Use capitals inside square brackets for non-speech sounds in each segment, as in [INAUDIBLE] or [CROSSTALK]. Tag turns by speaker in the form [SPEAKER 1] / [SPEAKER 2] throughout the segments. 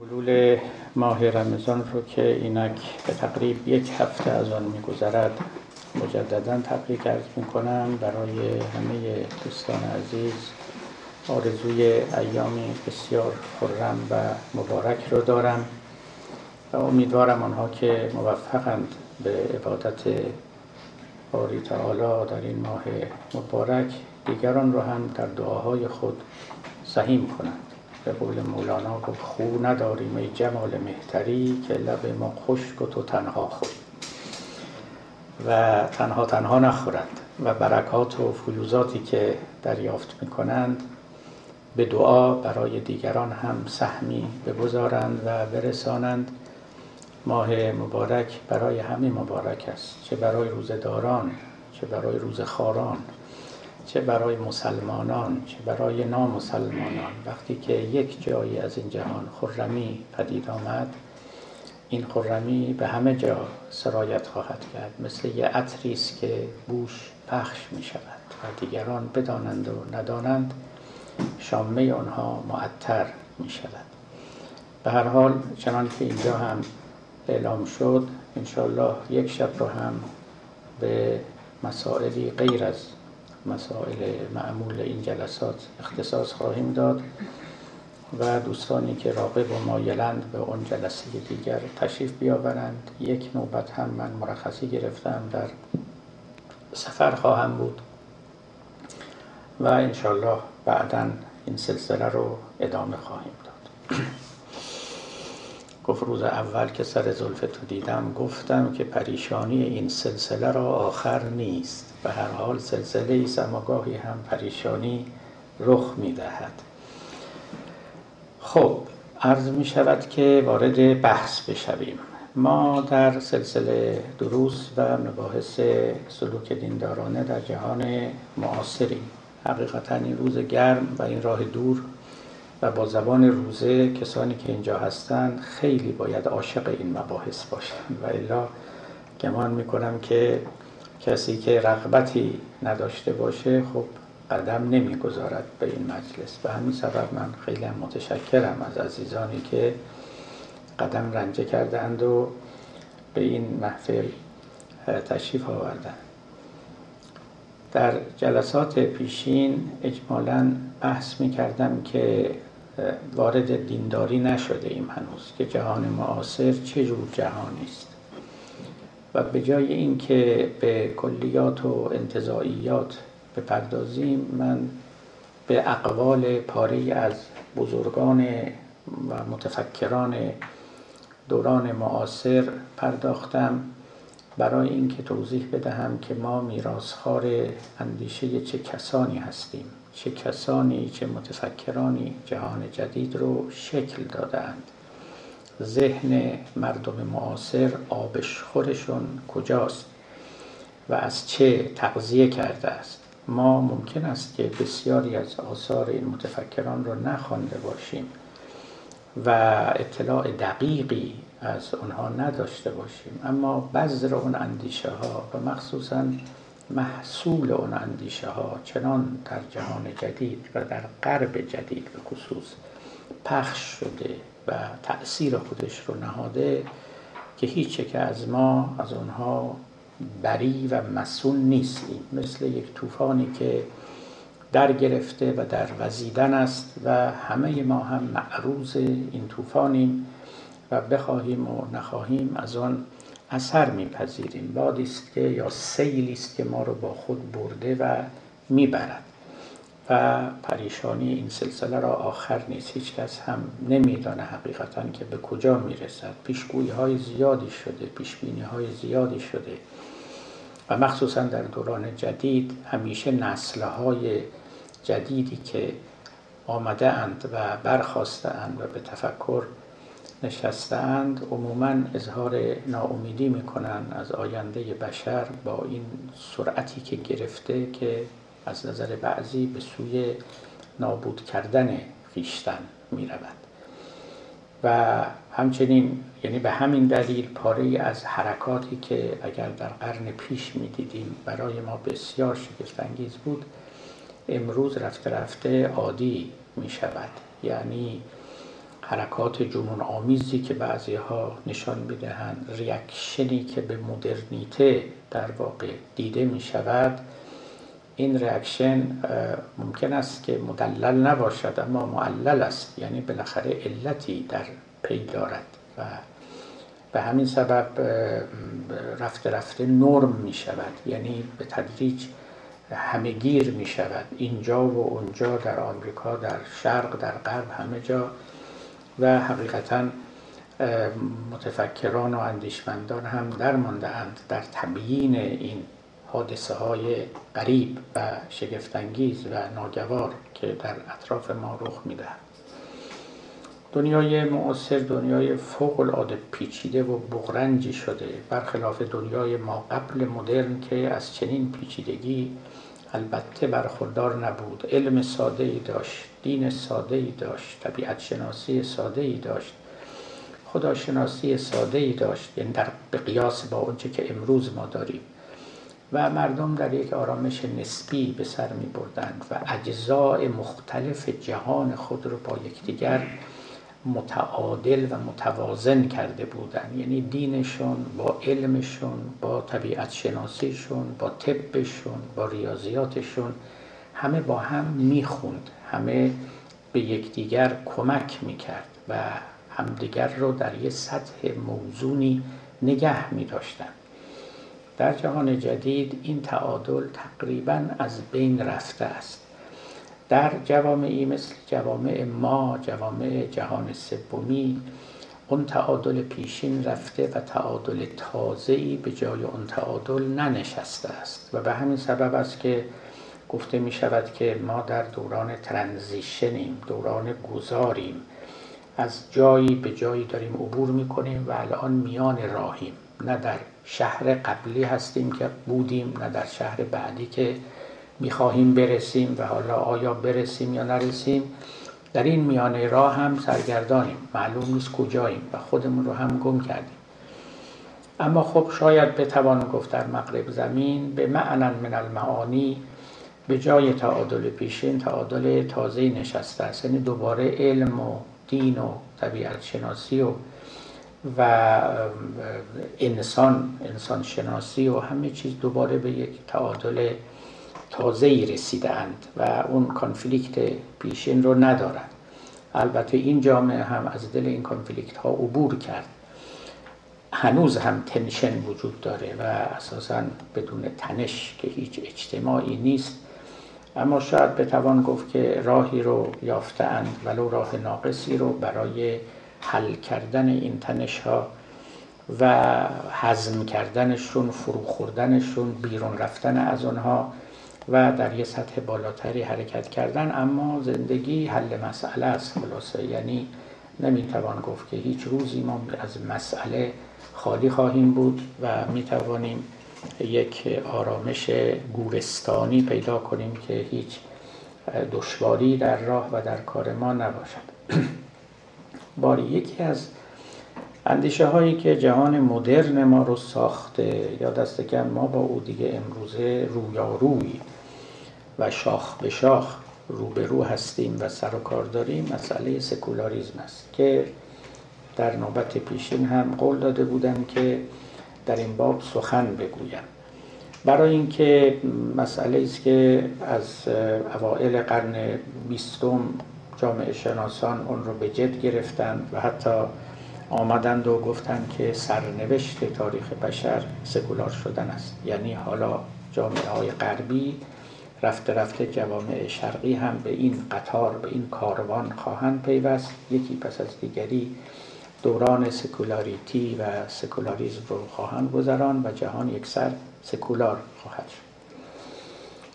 [SPEAKER 1] حلول ماه رمضان رو که اینک به تقریب یک هفته از آن میگذرد مجددا تبریک ارز می‌کنم برای همه دوستان عزیز. آرزوی ایامی بسیار خرم و مبارک رو دارم و امیدوارم آنها که موفقند به عبادت باری تعالی در این ماه مبارک دیگران رو هم در دعاهای خود سهیم کنند. به قول مولانا گفت خو نداریم ای جمال مهتری که لب ما خشک و تو تنها خود و تنها تنها نخورند و برکات و فیوزاتی که دریافت می‌کنند به دعا برای دیگران هم سهمی بگذارند و برسانند. ماه مبارک برای همه مبارک است چه برای روزداران چه برای روزخاران چه برای مسلمانان چه برای نامسلمانان. وقتی که یک جایی از این جهان خرمی پدید آمد این خرمی به همه جا سرایت خواهد کرد. مثل یه عطری است که بوش پخش می شود و دیگران بدانند و ندانند شامه آنها معطر می شود. به هر حال چنان که اینجا هم اعلام شد انشالله یک شب رو هم به مسائلی غیر از مسائل معمول این جلسات اختصاص خواهیم داد و دوستانی که راقب و مایلند به اون جلسه دیگر تشریف بیاورند. یک نوبت هم من مرخصی گرفتم در سفر خواهم بود و انشالله بعدا این سلسله رو ادامه خواهیم داد. گفت روز اول که سر زلف تو دیدم گفتم که پریشانی این سلسله را آخر نیست. به هر حال سلسله سماگاهی هم پریشانی رخ می دهد خب عرض می شود که وارد بحث بشویم. ما در سلسله دروس و مباحث سلوک دیندارانه در جهان معاصریم. حقیقتا این روز گرم و این راه دور و با زبان روزه کسانی که اینجا هستند خیلی باید عاشق این مباحث باشند و الا گمان می‌کنم که کسی که رغبتی نداشته باشه خب قدم نمی‌گذارد به این مجلس. به همین سبب من خیلی متشکرم از عزیزانی که قدم رنجه کردند و به این محفل تشریف آوردند. در جلسات پیشین اجمالا بحث می کردم که وارد دینداری نشده ایم هنوز که جهان معاصر چه جور جهانی است. و به جای اینکه به کلیات و انتظاییات بپردازیم من به اقوال پاره از بزرگان و متفکران دوران معاصر پرداختم برای اینکه توضیح بدهم که ما میراسخوار اندیشه چه کسانی هستیم چه کسانی چه متفکرانی جهان جدید رو شکل دادند ذهن مردم معاصر آبشخورشون کجاست و از چه تغذیه کرده است؟ ما ممکن است که بسیاری از آثار این متفکران رو نخوانده باشیم و اطلاع دقیقی از آنها نداشته باشیم. اما بذر اون اندیشه ها و مخصوصا محصول اون اندیشه ها چنان در جهان جدید و در غرب جدید به خصوص پخش شده و تأثیر خودش رو نهاده که هیچ که از ما از آنها بری و مسئول نیستیم. مثل یک طوفانی که در گرفته و در وزیدن است و همه ما هم معروض این طوفانیم و بخواهیم و نخواهیم از آن اثر میپذیریم. بادی است که یا سیلی است که ما رو با خود برده و می‌برد. پریشانی این سلسله را آخر نیست. هیچ کس هم نمیدانه حقیقتا که به کجا می‌رسد. پیشگویی های زیادی شده پیشبینی های زیادی شده. و مخصوصا در دوران جدید همیشه نسل های جدیدی که آمده اند و برخواسته اند و به تفکر نشستند عموما اظهار ناامیدی می‌کنن از آینده بشر با این سرعتی که گرفته که از نظر بعضی به سوی نابود کردن خیشتن می رود و همچنین یعنی به همین دلیل پاره از حرکاتی که اگر در قرن پیش می دیدیم برای ما بسیار شگفتانگیز بود امروز رفته رفته عادی می شود یعنی حرکات جنون آمیزی که بعضی ها نشان می‌دهند reaction ی که به مدرنیته در واقع دیده می شود این reaction ممکن است که مدلل نباشد اما معلل است. یعنی بالاخره علتی در پی دارد و به همین سبب رفته رفته نرم می شود. یعنی به تدریج همهگیر می شود. اینجا و اونجا در آمریکا در شرق در غرب همه جا. و حقیقتا متفکران و اندیشمندان هم در اند در تبیین این حادثه های قریب و شگفتانگیز و ناگوار که در اطراف ما رخ می‌دهد. دنیای معاصر دنیای فوق العاده پیچیده و بغرنجی شده. برخلاف دنیای ما قبل مدرن که از چنین پیچیدگی البته برخوردار نبود. علم ساده ای داشت دین ساده ای داشت طبیعت شناسی ساده ای داشت خداشناسی ساده ای داشت. یعنی در قیاس با اونچه که امروز ما داریم. و مردم در یک آرامش نسبی به سر می بردند و اجزاء مختلف جهان خود رو با یکدیگر متعادل و متوازن کرده بودند. یعنی دینشون با علمشون با طبیعت شناسیشون با طبشون با ریاضیاتشون همه با هم می‌خوند همه به یکدیگر کمک می‌کرد و همدیگر رو در یه سطح موزونی نگه می در جهان جدید این تعادل تقریبا از بین رفته است. در جوامعی مثل جوامع ما جوامع جهان سومی اون تعادل پیشین رفته و تعادل تازه‌ای به جای اون تعادل ننشسته است. و به همین سبب است که گفته می شود که ما در دوران ترنزیشنیم دوران گذاریم. از جایی به جایی داریم عبور می کنیم و الان میان راهیم نه در شهر قبلی هستیم که بودیم نه در شهر بعدی که می‌خواهیم برسیم و حالا آیا برسیم یا نرسیم. در این میانه راه هم سرگردانیم معلوم نیست کجاییم و خودمون رو هم گم کردیم. اما خب شاید بتوان گفت در مغرب زمین به معنا من المعانی به جای تعادل پیشین تعادل تازه نشسته است. یعنی دوباره علم و دین و طبیعت شناسی و و انسان انسان شناسی و همه چیز دوباره به یک تعادل تازه‌ای رسیدند و اون کانفلیکت پیشین رو ندارند البته این جامعه هم از دل این کانفلیکت ها عبور کرد. هنوز هم تنشن وجود داره و اساسا بدون تنش که هیچ اجتماعی نیست. اما شاید بتوان گفت که راهی رو یافتهاند ولو راه ناقصی رو برای حل کردن این تنش ها و هضم کردنشون فرو خوردنشون بیرون رفتن از اونها و در یه سطح بالاتری حرکت کردن. اما زندگی حل مسئله است خلاصه. یعنی نمی‌توان گفت که هیچ روزی ما از مسئله خالی خواهیم بود و می‌توانیم یک آرامش گورستانی پیدا کنیم که هیچ دشواری در راه و در کار ما نباشد. [CLEARS THROAT] باری. یکی از اندیشه هایی که جهان مدرن ما رو ساخته یا دست کم ما با او دیگه امروزه رویاروی و شاخ به شاخ روبرو هستیم و سر و کار داریم مسئله سکولاریزم است که در نوبت پیشین هم قول داده بودم که در این باب سخن بگویم. برای اینکه مسئله است که از اوائل قرن بیستم جامعه شناسان اون رو به جد گرفتند و حتی آمدند و گفتند که سرنوشت تاریخ بشر سکولار شدن است. یعنی حالا جامعه های غربی رفته رفته جوامع شرقی هم به این قطار به این کاروان خواهند پیوست. یکی پس از دیگری دوران secularity و سکولاریزم رو خواهند گذراند و جهان یکسر سکولار خواهد شد.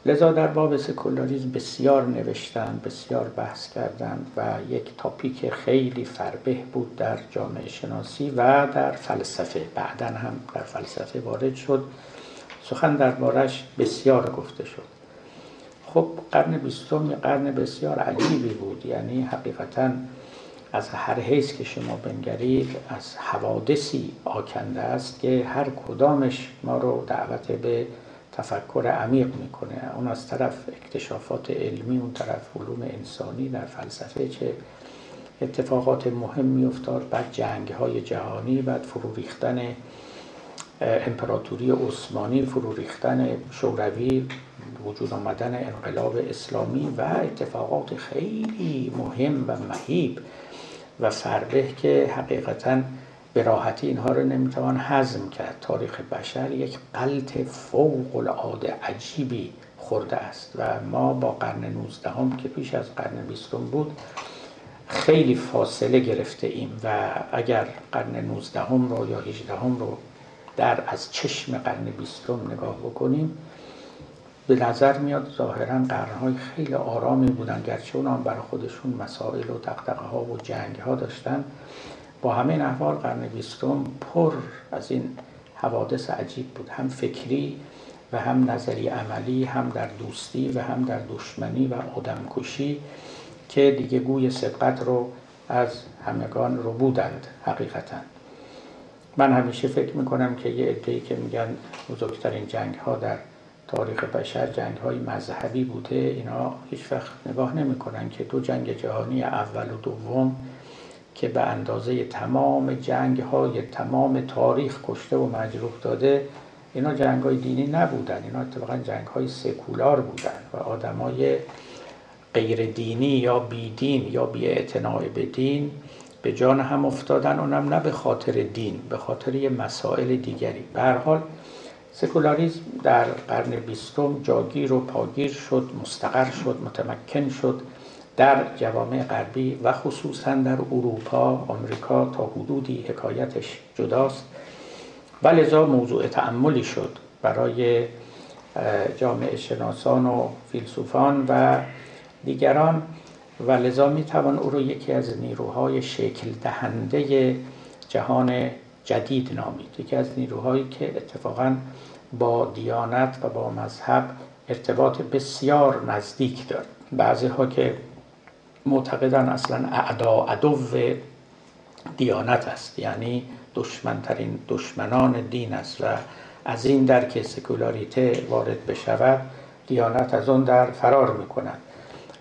[SPEAKER 1] لذا در باب سکولاریزم بسیار نوشتن بسیار بحث کردند و یک topic خیلی فربه بود در جامعه شناسی و در فلسفه. بعدا هم در فلسفه وارد شد. سخن دربارش بسیار گفته شد. خب قرن بیستم یه قرن بسیار عجیبی بود. یعنی حقیقتا از هر حیث که شما بنگرید از حوادثی آکنده است که هر کدامش ما رو دعوت به تفکر عمیق می‌کنه. اون از طرف اکتشافات علمی اون طرف علوم انسانی در فلسفه چه اتفاقات مهم میافتاد بعد جنگ های جهانی بعد فرو ریختن امپراتوری عثمانی فرو ریختن شوروی وجود آمدن انقلاب اسلامی و اتفاقات خیلی مهم و مهیب و فربه که حقیقتا به راحتی اینها رو نمی‌توان هضم کرد. تاریخ بشر یک قلط فوق العاده عجیبی خورده است و ما با قرن 19 هم که پیش از قرن 20 بود خیلی فاصله گرفته ایم و اگر قرن 19 هم رو یا 18 هم رو در از چشم قرن 20 نگاه بکنیم به نظر میاد ظاهرا قرنهای خیلی آرامی بودن گرچه اونا برای خودشون مسائل و دقدقه ها و جنگ ها داشتن. با همه احوال قرن بیستم پر از این حوادث عجیب بود. هم فکری و هم نظری عملی هم در دوستی و هم در دشمنی و آدمکشی که دیگه گوی سبقت رو از همگان رو بودند حقیقتا. من همیشه فکر می‌کنم که یه عده‌ای که میگن بزرگترین جنگ ها در تاریخ بشر جنگ های مذهبی بوده اینا هیچ وقت نگاه نمی‌کنن که دو جنگ جهانی اول و دوم که به اندازه تمام جنگ های تمام تاریخ کشته و مجروح داده اینا جنگ های دینی نبودن. اینا اتفاقا جنگ های سکولار بودن و آدمای غیر دینی یا بی دین یا بی به دین به جان هم افتادن اونم نه به خاطر دین به خاطر یه مسائل دیگری. به هر حال سکولاریزم در قرن بیستم جاگیر و پاگیر شد مستقر شد متمکن شد. در جوامع غربی و خصوصا در اروپا آمریکا تا حدودی حکایتش جداست. و لذا موضوع تعملی شد برای جامعه شناسان و فیلسوفان و دیگران. و لذا می توان او رو یکی از نیروهای شکل دهنده جهان جدید نامید. یکی از نیروهایی که اتفاقا با دیانت و با مذهب ارتباط بسیار نزدیک دارد. بعضی ها که معتقدن اصلا اعدی عدو دیانت است. یعنی دشمنترین دشمنان دین است و از این در که سکولاریته وارد بشود دیانت از اون در فرار می‌کنند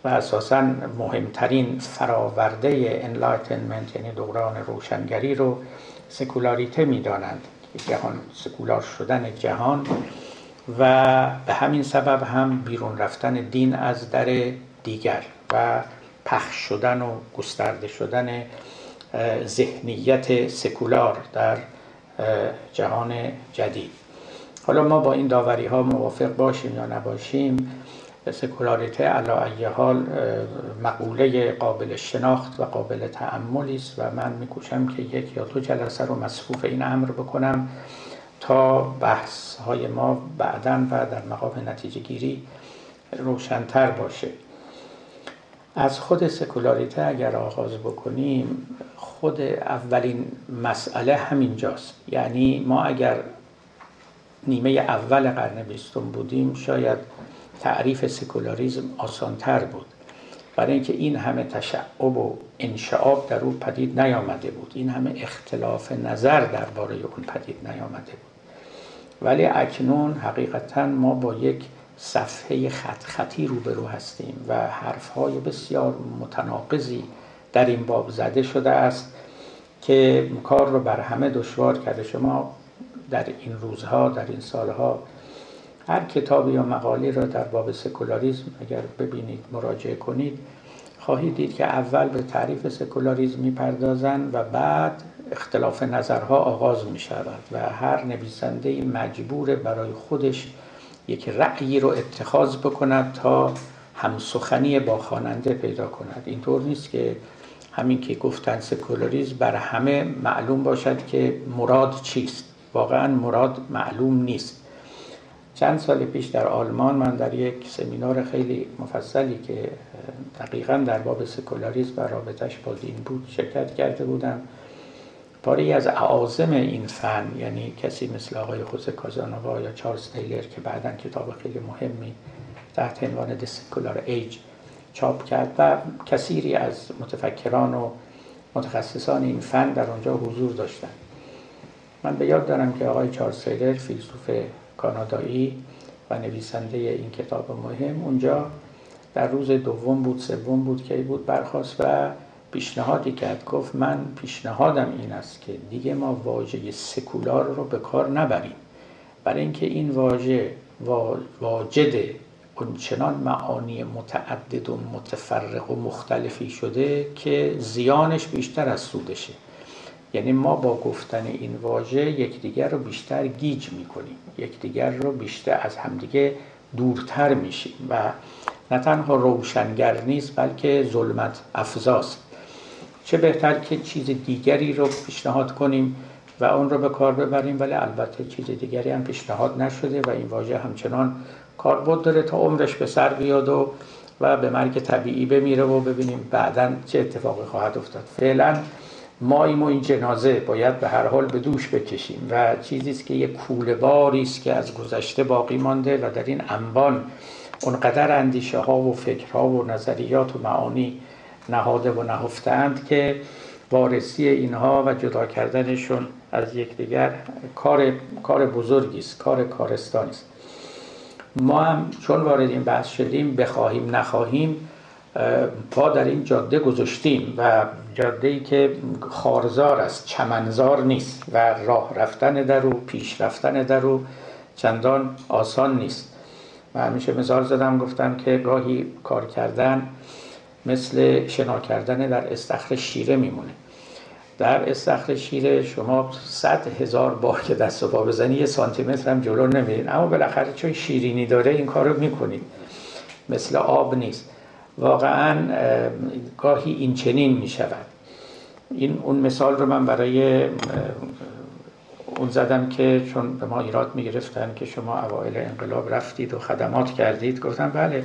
[SPEAKER 1] و اساسا مهمترین فراورده Enlightenment یعنی دوران روشنگری رو سکولاریته می‌دانند. جهان سکولار شدن جهان. و به همین سبب هم بیرون رفتن دین از در دیگر. و پخش شدن و گسترده شدن ذهنیت سکولار در جهان جدید. حالا ما با این داوری ها موافق باشیم یا نباشیم سکولاریته علا حال مقوله قابل شناخت و قابل تعملی است و من میکوشم که یک یا دو جلسه رو مصفوف این امر بکنم تا بحث های ما بعدا و در مقام نتیجه گیری روشنتر باشه. از خود سکولاریته اگر آغاز بکنیم خود اولین مسئله همینجاست. یعنی ما اگر نیمه اول قرن بیستم بودیم شاید تعریف سکولاریزم آسانتر بود. برای اینکه این همه تشعب و انشعاب در او پدید نیامده بود. این همه اختلاف نظر درباره اون پدید نیامده بود. ولی اکنون حقیقتا ما با یک صفحه خط خطی روبرو هستیم و حرفهای بسیار متناقضی در این باب زده شده است که کار رو بر همه دشوار کرده. شما در این روزها در این سالها هر کتابی یا مقالی را در باب سکولاریزم اگر ببینید مراجعه کنید خواهید دید که اول به تعریف سکولاریزم می‌پردازند و بعد اختلاف نظرها آغاز می شود و هر نویسنده مجبور برای خودش یک رأیی رو اتخاذ بکند تا همسخنی با خواننده پیدا کند. اینطور نیست که همین که گفتن سکولاریزم بر همه معلوم باشد که مراد چیست. واقعا مراد معلوم نیست. چند سال پیش در آلمان من در یک سمینار خیلی مفصلی که دقیقا در باب سکولاریزم و رابطش با دین بود شرکت کرده بودم. پاره از اعاظم این فن یعنی کسی مثل آقای خوزه کازانووا یا چارلز تیلر که بعدا کتاب خیلی مهمی تحت عنوان Secular Age چاپ کرد و کثیری از متفکران و متخصصان این فن در آنجا حضور داشتند من به یاد دارم که آقای چارلز تیلر فیلسوف کانادایی و نویسنده این کتاب مهم اونجا در روز دوم بود سوم بود که بود برخواست و پیشنهادی کرد گفت من پیشنهادم این است که دیگه ما واژه سکولار رو به کار نبریم. برای اینکه این واژه واجد اونچنان معانی متعدد و متفرق و مختلفی شده که زیانش بیشتر از سودشه. یعنی ما با گفتن این واژه یکدیگر رو بیشتر گیج می‌کنیم. یکدیگر رو بیشتر از همدیگه دورتر میشیم و نه تنها روشنگر نیست بلکه ظلمت افزاست. چه بهتر که چیز دیگری رو پیشنهاد کنیم و اون رو به کار ببریم ولی البته چیز دیگری هم پیشنهاد نشده و این واژه همچنان کاربرد داره تا عمرش به سر بیاد و و به مرگ طبیعی بمیره و ببینیم بعدا چه اتفاقی خواهد افتاد. فعلا ما و این جنازه باید به هر حال به دوش بکشیم و چیزی است که یک کوله باری است که از گذشته باقی مانده و در این انبان اونقدر اندیشه ها و فکرها و نظریات و معانی نهاده و نهفتند که وارسی اینها و جدا کردنشون از یکدیگر کار کار بزرگی است کار کارستانی است. ما هم چون وارد این بحث شدیم بخواهیم نخواهیم پا در این جاده گذاشتیم و جاده ای که خارزار است چمنزار نیست و راه رفتن در او پیش رفتن در او چندان آسان نیست. و همیشه مثال زدم گفتم که گاهی کار کردن مثل شنا کردن در استخر شیره میمونه. در استخر شیره شما صد هزار بار که دست و پا بزنی یه سانتیمتر هم جلو نمیرین. اما بالاخره چون شیرینی داره این کارو می‌کنید. مثل آب نیست. واقعا گاهی این چنین می‌شود. این اون مثال رو من برای اون زدم که چون به ما ایراد می‌گرفتن که شما اوایل انقلاب رفتید و خدمات کردید گفتم بله.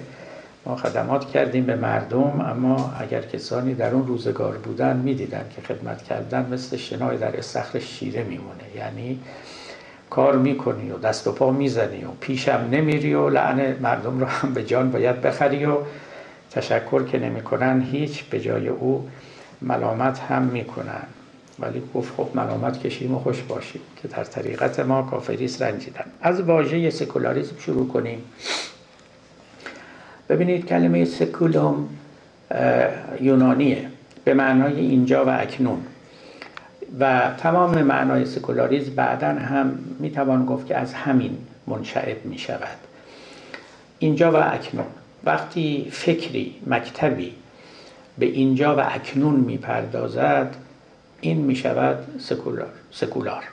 [SPEAKER 1] ما خدمات کردیم به مردم اما اگر کسانی در اون روزگار بودن می‌دیدن که خدمت کردن مثل شنای در استخر شیره میمونه. یعنی کار می‌کنی و دست و پا می‌زنی و پیشم نمیری و لعن مردم رو هم به جان باید بخری و تشکر که نمی‌کنن هیچ به جای او ملامت هم می‌کنن. ولی گفت خب ملامت کشیم و خوش باشیم که در طریقت ما کافریست رنجیدن. از واژه سکولاریزم شروع کنیم. ببینید کلمه saeculum یونانیه. به معنای اینجا و اکنون. و تمام معنای سکولاریزم بعدا هم می‌توان گفت که از همین منشعب می شود اینجا و اکنون. وقتی فکری مکتبی به اینجا و اکنون می‌پردازد این می شود سکولار. سکولار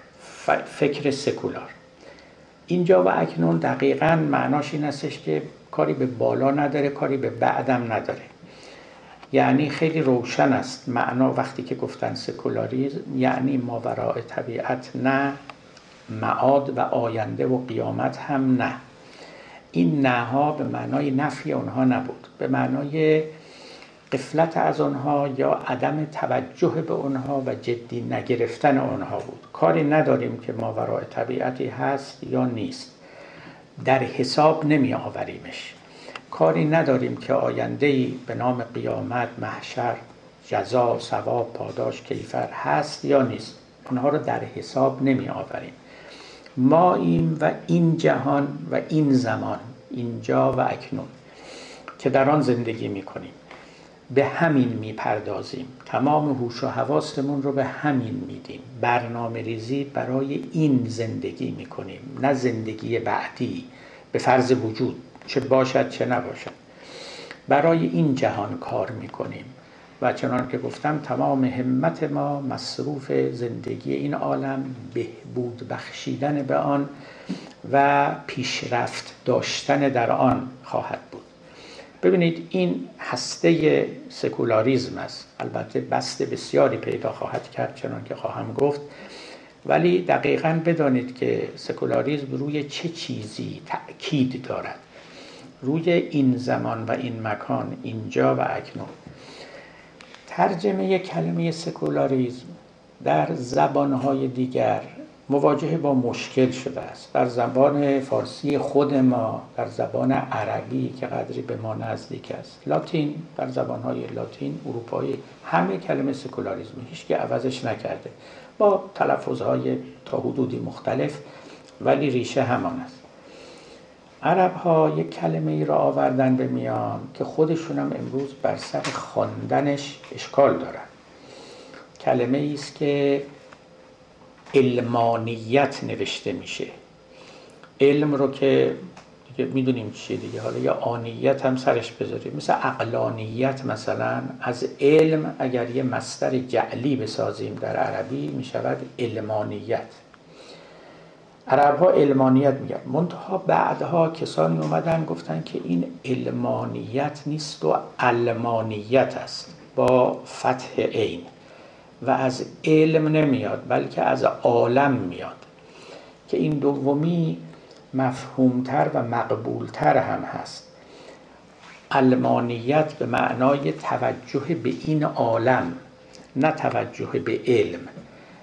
[SPEAKER 1] فکر سکولار. اینجا و اکنون دقیقا معناش این استش که کاری به بالا نداره کاری به بعدم نداره. یعنی خیلی روشن است معنا وقتی که گفتن سکولاریزم یعنی ماورای طبیعت نه معاد و آینده و قیامت هم نه. این نها به معنای نفی اونها نبود. به معنای قفلت از آنها یا عدم توجه به آنها و جدی نگرفتن آنها بود. کاری نداریم که ماورای طبیعتی هست یا نیست. در حساب نمی آوریمش. کاری نداریم که آینده به نام قیامت محشر جزا ثواب پاداش کیفر هست یا نیست. اونها رو در حساب نمی آوریم. ما این و این جهان و این زمان اینجا و اکنون که در آن زندگی می کنیم. به همین می‌پردازیم. تمام هوش و حواستمون رو به همین میدیم. برنامه ریزی برای این زندگی می‌کنیم نه زندگی بعدی به فرض وجود چه باشد چه نباشد. برای این جهان کار می‌کنیم. و چنان که گفتم تمام همت ما مصروف زندگی این عالم بهبود بخشیدن به آن و پیشرفت داشتن در آن خواهد بود. ببینید این هسته سکولاریزم است. البته بست بسیاری پیدا خواهد کرد چنان که خواهم گفت. ولی دقیقا بدانید که سکولاریزم روی چه چیزی تأکید دارد. روی این زمان و این مکان اینجا و اکنون. ترجمه کلمه سکولاریزم در زبانهای دیگر مواجهه با مشکل شده است. در زبان فارسی خود ما در زبان عربی که قدری به ما نزدیک است. لاتین در زبانهای لاتین اروپایی همه کلمه سکولاریزم هیچ که عوضش نکرده. با تلفظهای تا حدودی مختلف ولی ریشه همان است. عرب ها یک کلمه ای را آوردن به میان که خودشون هم امروز بر سر خواندنش اشکال دارند کلمه است که علمانیت نوشته میشه. علم رو که دیگه می‌دونیم چیه دیگه. حالا یا آنیت هم سرش بذاریم. مثل اقلانیت مثلا از علم اگر یه مستر جعلی بسازیم در عربی می‌شود علمانیت. عرب ها علمانیت میگن. منتها بعدها کسانی اومدن گفتن که این علمانیت نیست و علمانیت است. با فتح عین. و از علم نمیاد بلکه از عالم میاد. که این دومی مفهومتر و مقبولتر هم هست. علمانیت به معنای توجه به این عالم نه توجه به علم.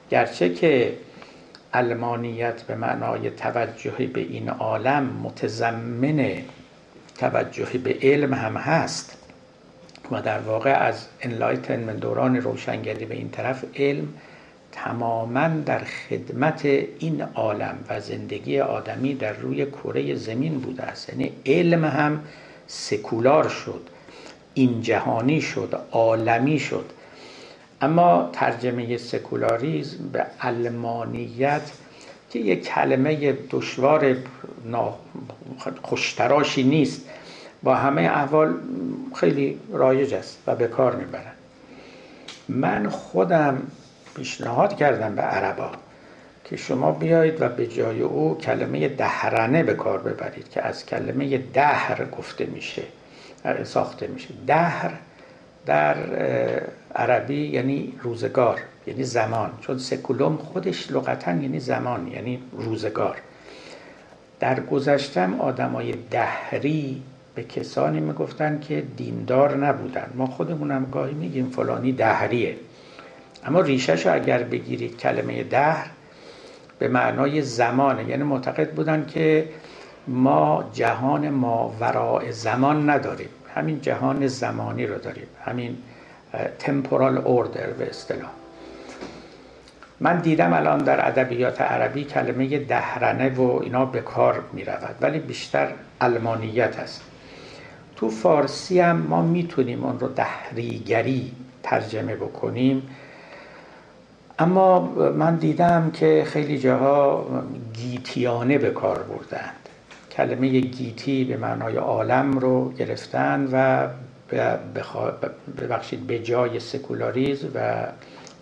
[SPEAKER 1] گرچه که علمانیت به معنای توجه به این عالم متضمن توجه به علم هم هست و در واقع از Enlightenment دوران روشنگری به این طرف علم تماما در خدمت این عالم و زندگی آدمی در روی کره زمین بوده است. یعنی علم هم سکولار شد این جهانی شد عالمی شد. اما ترجمه سکولاریزم به علمانیت که یک کلمه دشوار خوشتراشی نیست. با همه احوال خیلی رایج است و به کار می‌برن. من خودم پیشنهاد کردم به عربا که شما بیایید و به جای او کلمه دهرنه به کار ببرید که از کلمه دهر گفته میشه ساخته میشه. دهر در عربی یعنی روزگار یعنی زمان. چون سکولوم خودش لغتا یعنی زمان یعنی روزگار. در گذشتم آدمای دهری به کسانی می‌گفتن که دیندار نبودن. ما خودمونم گاهی میگیم فلانی دهریه. اما ریشش اگر بگیرید کلمه دهر به معنای زمانه. یعنی معتقد بودن که ما جهان ما وراء زمان نداریم. همین جهان زمانی رو داریم. همین تمپورال اوردر به اصطلاح. من دیدم الان در ادبیات عربی کلمه دهرنه و اینا به کار می رود ولی بیشتر المانیت است. تو فارسی هم ما می‌تونیم اون رو دهریگری ترجمه بکنیم. اما من دیدم که خیلی جاها گیتیانه به کار بردند. کلمه گیتی به معنای عالم رو گرفتن و ببخشید به جای سکولاریزم و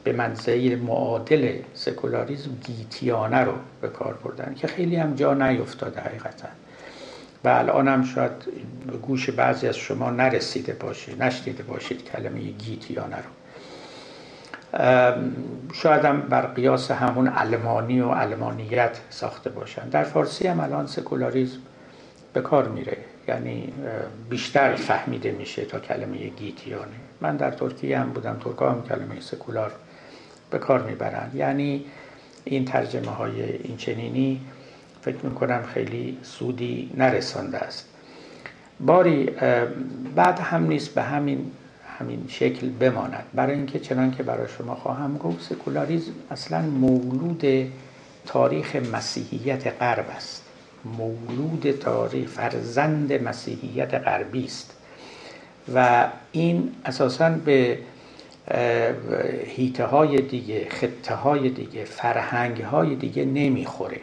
[SPEAKER 1] به منزعه معادل سکولاریزم گیتیانه رو به کار بردن که خیلی هم جا نیفتاده حقیقتا. و الان هم شاید به گوش بعضی از شما نرسیده باشه نشنیده باشید کلمه گیتیانه رو. شاید هم بر قیاس همون علمانی و علمانیت ساخته باشن. در فارسی هم الان سکولاریزم به کار میره یعنی بیشتر فهمیده میشه تا کلمه گیتیانه من در ترکیه هم بودم ترکا هم کلمه سکولار به کار می‌برن. یعنی این ترجمه های این چنینی فکر می‌کنم خیلی سودی نرسانده است. باری بعد هم نیست به همین همین شکل بماند. برای اینکه چنان که برای شما خواهم گفت سکولاریزم اصلا مولود تاریخ مسیحیت غرب است. مولود تاریخ فرزند مسیحیت غربی است. و این اساسا به هیته های دیگه خطه های دیگه فرهنگ های دیگه نمی‌خوره.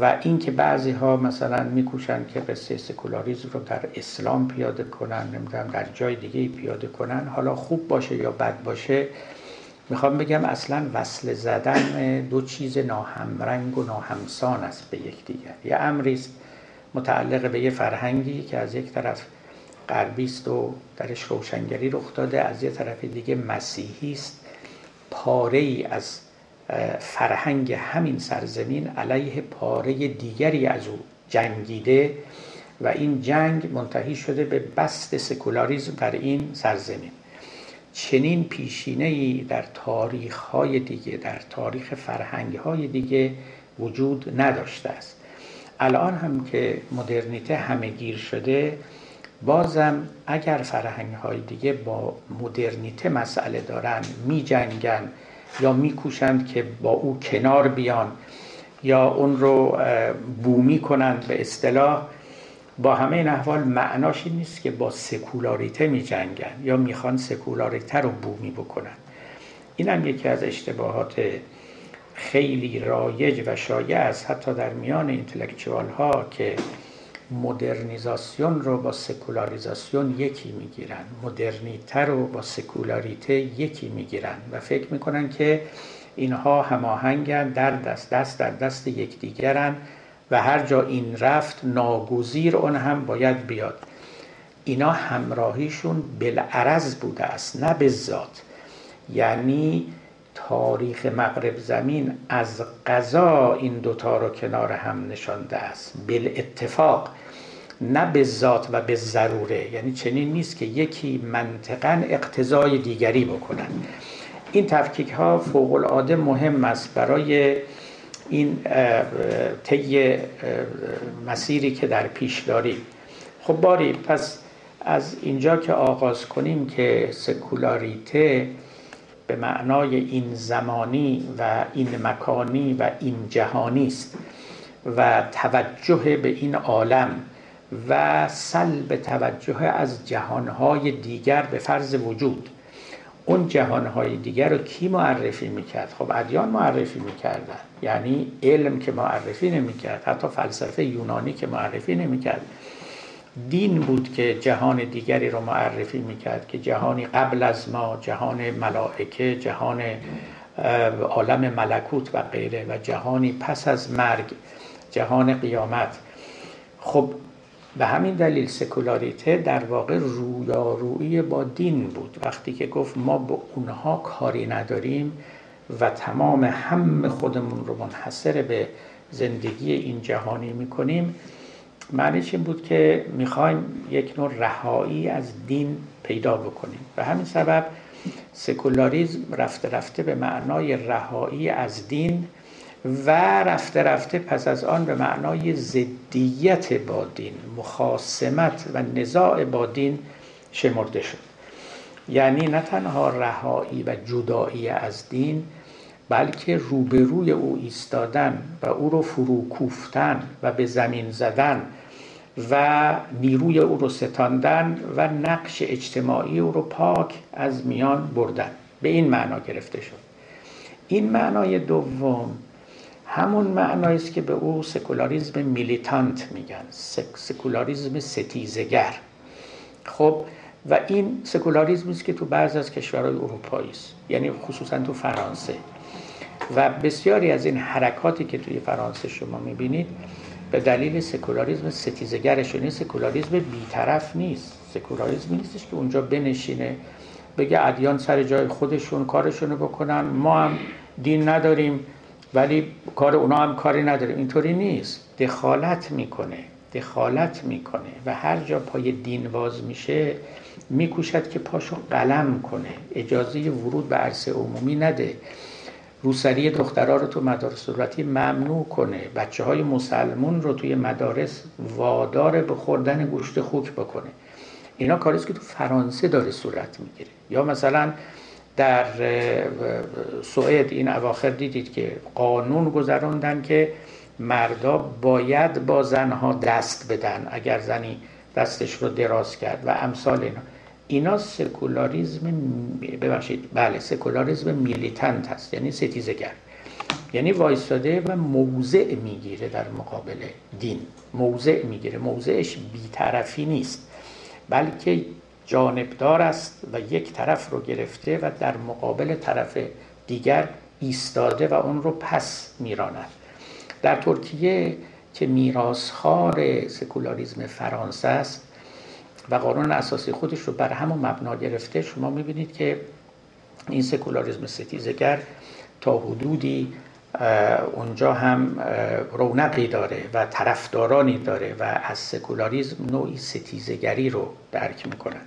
[SPEAKER 1] و اینکه بعضی ها مثلا میکوشن که قصه سکولاریزم رو در اسلام پیاده کنن نمی‌دونم در جای دیگه پیاده کنن حالا خوب باشه یا بد باشه می‌خوام بگم اصلا وصل زدن دو چیز ناهمرنگ و ناهمسان است به یکدیگر. یه امری متعلق به یه فرهنگی که از یک طرف غربی است و درش روشنگری رخ داده از یه طرف دیگه مسیحی است. پاره ای از فرهنگ همین سرزمین علیه پاره دیگری از او جنگیده و این جنگ منتهی شده به بست سکولاریزم در این سرزمین. چنین پیشینه ای در تاریخ های دیگه در تاریخ فرهنگ های دیگه وجود نداشته است. الان هم که مدرنیته همه گیر شده بازم اگر فرهنگ های دیگه با مدرنیته مسئله دارن می جنگن یا میکوشند که با او کنار بیان یا اون رو بومی کنند به اصطلاح. با همه این احوال معناش این نیست که با سکولاریته می جنگن یا می‌خوان سکولاریته رو بومی بکنن این هم یکی از اشتباهات خیلی رایج و شایع است حتی در میان اینتלקچوال ها که مدرنیزاسیون رو با سکولاریزاسیون یکی می‌گیرن. مدرنیته رو با سکولاریته یکی می‌گیرن و فکر می‌کنن که اینها هماهنگن در دست دست در دست یکدیگرن و هر جا این رفت ناگزیر اون هم باید بیاد. اینا همراهیشون بالعرض بوده است نه به ذات. یعنی تاریخ مغرب زمین از قضا این دوتا رو کنار هم نشانده است. بل اتفاق نه به ذات و به ضروره. یعنی چنین نیست که یکی منطقا اقتضای دیگری بکنن. این تفکیک ها فوق العاده مهم است برای این طی مسیری که در پیش داریم. خب باری پس از اینجا که آغاز کنیم که سکولاریته به معنای این زمانی و این مکانی و این جهانی است و توجه به این عالم و سلب توجه از جهانهای دیگر به فرض وجود. اون جهانهای دیگر رو کی معرفی می‌کرد؟ خب ادیان معرفی می‌کردن. یعنی علم که معرفی نمی‌کرد حتی فلسفه یونانی که معرفی نمی‌کرد. دین بود که جهان دیگری رو معرفی می‌کرد که جهانی قبل از ما جهان ملائکه جهان عالم ملکوت و غیره و جهانی پس از مرگ جهان قیامت. خب به همین دلیل سکولاریته در واقع رویارویی با دین بود. وقتی که گفت ما به اونها کاری نداریم و تمام هم خودمون رو منحصر به زندگی این جهانی می‌کنیم معنیش این بود که می‌خوایم یک نوع رهایی از دین پیدا بکنیم. و همین سبب سکولاریزم رفته رفته به معنای رهایی از دین و رفته رفته پس از آن به معنای زدیت با دین مخاسمت و نزاع با دین شمرده شد. یعنی نه تنها رهایی و جدایی از دین بلکه روبروی او ایستادن و او رو فرو کوفتن و به زمین زدن و نیروی او رو ستاندن و نقش اجتماعی او رو پاک از میان بردن. به این معنا گرفته شد. این معنای دوم همون معنایی است که به او سکولاریزم militant میگن. سکولاریزم ستیزگر خب و این سکولاریزم است که تو بعضی از کشورهای اروپایی است. یعنی خصوصا تو فرانسه. و بسیاری از این حرکاتی که توی فرانسه شما می‌بینید به دلیل سکولاریزم ستیزگرشون این سکولاریزم بیطرف نیست. سکولاریزم نیستش که اونجا بنشینه بگه ادیان سر جای خودشون کارشونو بکنن. ما هم دین نداریم. ولی کار اونا هم کاری نداره. اینطوری نیست. دخالت می‌کنه. دخالت می‌کنه. و هر جا پای دین باز میشه میکوشد که پاشو قلم کنه. اجازه ورود به عرصه عمومی نده. روسری دخترها رو تو مدارس دولتی ممنوع کنه. بچه های مسلمون رو توی مدارس وادار به خوردن گوشت خوک بکنه. اینا کاریست که تو فرانسه داره صورت می‌گیره. یا مثلا در سوئد این اواخر دیدید که قانون گذراندن که مردا باید با زنها دست بدن اگر زنی دستش رو دراز کرد و امثال اینا. اینا سکولاریزم ببخشید بله سکولاریزم میلیتنت هست یعنی ستیزگر یعنی وایستاده و موضع می‌گیره در مقابل دین. موضع می‌گیره موضعش بیطرفی نیست بلکه جانبدار است و یک طرف رو گرفته و در مقابل طرف دیگر ایستاده و اون رو پس میراند. در ترکیه که میراث‌خوار سکولاریزم فرانسه است و قانون اساسی خودش رو بر همون مبنا گرفته شما می‌بینید که این سکولاریزم ستیزگر تا حدودی اونجا هم رونقی داره و طرفدارانی داره و از سکولاریزم نوعی ستیزگری رو درک می‌کنن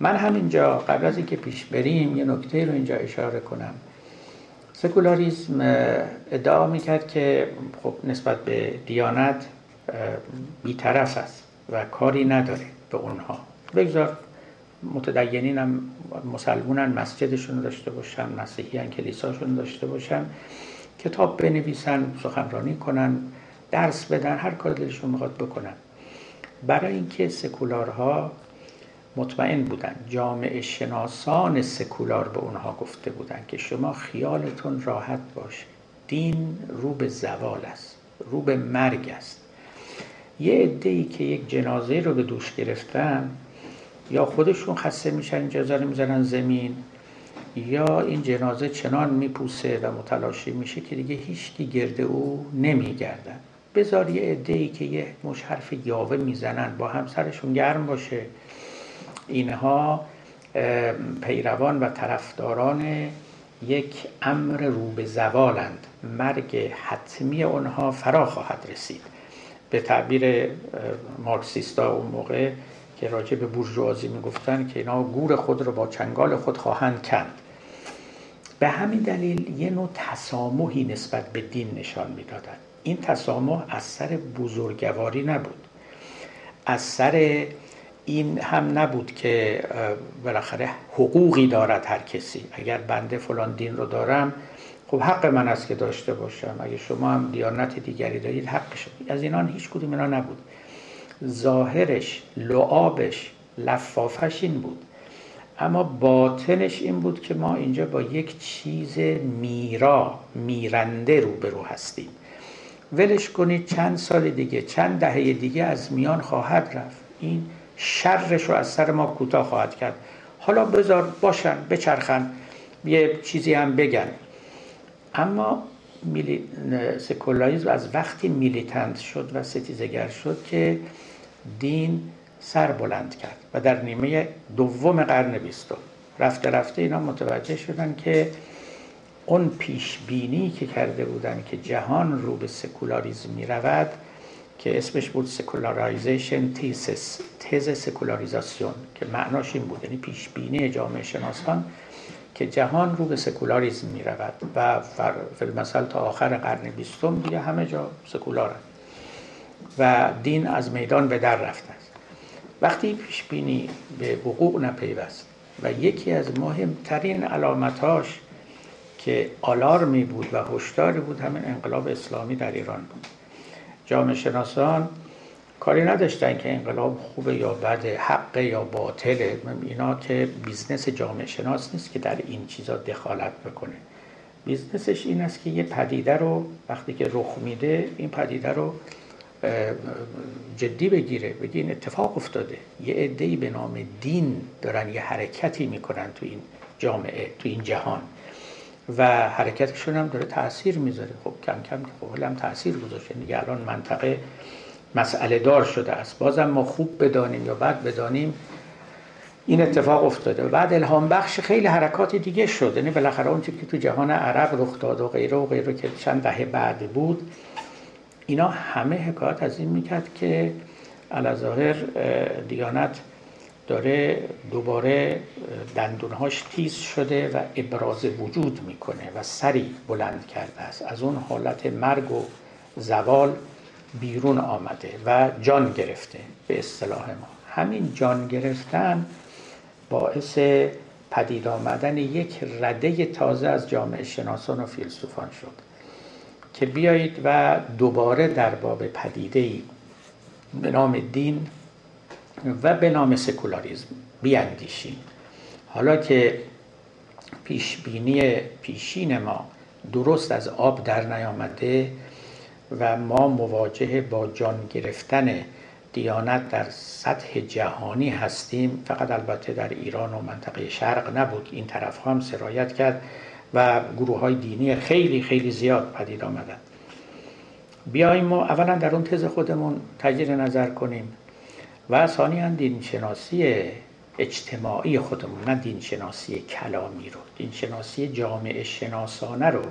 [SPEAKER 1] من همینجا قبل از اینکه پیش بریم یه نکته رو اینجا اشاره کنم. سکولاریزم ادعا می‌کرد که خب نسبت به دیانت بیطرف است و کاری نداره به اونها. بگذار متدینین هم مسلمونن مسجدشون داشته باشن مسیحی هم کلیساشون داشته باشن کتاب بنویسن سخنرانی کنن درس بدن هر کار دلشون می‌خواد بکنن. برای اینکه سکولارها مطمئن بودن. جامعه شناسان سکولار به اونها گفته بودن که شما خیالتون راحت باشه. دین رو به زوال است. رو به مرگ است. یه عده که یک جنازه رو به دوش گرفتن یا خودشون خسته میشن جنازه می‌زنن زمین یا این جنازه چنان میپوسه و متلاشی میشه که دیگه هیچکی گرده او نمیگردن. بذار یه عده ای که یه مش حرف یاوه می‌زنن با همسرشون گرم باشه. اینها پیروان و طرفداران یک امر رو به زوالند. مرگ حتمی آنها فرا خواهد رسید. به تعبیر مارکسیستا اون موقع که راجع به بورژوازی می‌گفتن که اینا گور خود رو با چنگال خود خواهند کند. به همین دلیل یه نوع تسامحی نسبت به دین نشان می‌دادند این تسامح از سر بزرگواری نبود. از سر این هم نبود که بالاخره حقوقی دارد هر کسی. اگر بنده فلان دین رو دارم خب حق من است که داشته باشم. اگه شما هم دیانت دیگری دارید حقش از اینان هیچ کدوم اینا نبود. ظاهرش لعابش لفافش این بود. اما باطنش این بود که ما اینجا با یک چیز میرا میرنده روبرو هستیم. ولش کنید چند سال دیگه چند دهه دیگه از میان خواهد رفت. این شرش رو از سر ما کوتاه خواهد کرد. حالا بذار باشن بچرخن یه چیزی هم بگن. اما میلی... سکولاریزم از وقتی میلیتنت شد و ستیزگر شد که دین سر بلند کرد و در نیمه دوم قرن بیستم. رفته رفته اینا متوجه شدن که اون پیش بینی که کرده بودن که جهان رو به سکولاریزم می رود که اسمش بود secularization thesis تز سکولاریزاسیون که معناش این بود یعنی پیش بینی جامعه شناسان که جهان رو به سکولاریزم می رود و مثلا تا آخر قرن بیستم دیگه همه جا سکولارن و دین از میدان به در رفته است. وقتی پیش بینی به وقوع نپیوست و یکی از مهمترین علامتاش که آلارمی بود و هشداری بود همین انقلاب اسلامی در ایران بود. جامعه شناسان کاری نداشتن که انقلاب خوبه یا بد حق یا باطله. اینا که business جامعه شناس نیست که در این چیزا دخالت بکنه. business ش این است که یه پدیده رو وقتی که رخ میده این پدیده رو جدی بگیره. بگی این اتفاق افتاده. یه عده‌ای به نام دین دارن یه حرکتی می‌کنن تو این جامعه تو این جهان. و حرکتشون هم داره تاثیر می‌ذاره. خب کم کم خب هم تاثیر گذاشته. دیگه الان منطقه مسئله دار شده است. بازم ما خوب بدانیم یا بد بدانیم این اتفاق افتاده. و بعد الهام بخش خیلی حرکات دیگه شد. یعنی بالاخره اون که تو جهان عرب رخ داد و غیره و غیره که چند دهه بعد بود اینا همه حکایت از این می‌کرد که علاظاهر دیانت داره دوباره دندونهاش تیز شده و ابراز وجود می‌کنه و سری بلند کرده است. از اون حالت مرگ و زوال بیرون آمده و جان گرفته به اصطلاح ما. همین جان گرفتن باعث پدید آمدن یک رده تازه از جامعه شناسان و فیلسوفان شد که بیایید و دوباره در باب پدیده ای به نام دین و به نام سکولاریزم بیاندیشیم. حالا که پیشبینی پیشین ما درست از آب در نیامده و ما مواجه با جان گرفتن دیانت در سطح جهانی هستیم فقط البته در ایران و منطقه شرق نبود. این طرف هم سرایت کرد و گروه های دینی خیلی خیلی زیاد پدید آمدن. بیاییم ما اولا در اون تز خودمون تجدید نظر کنیم. و ثانیا دین شناسی اجتماعی خودمون نه دین شناسی کلامی رو. دین شناسی جامعه شناسانه رو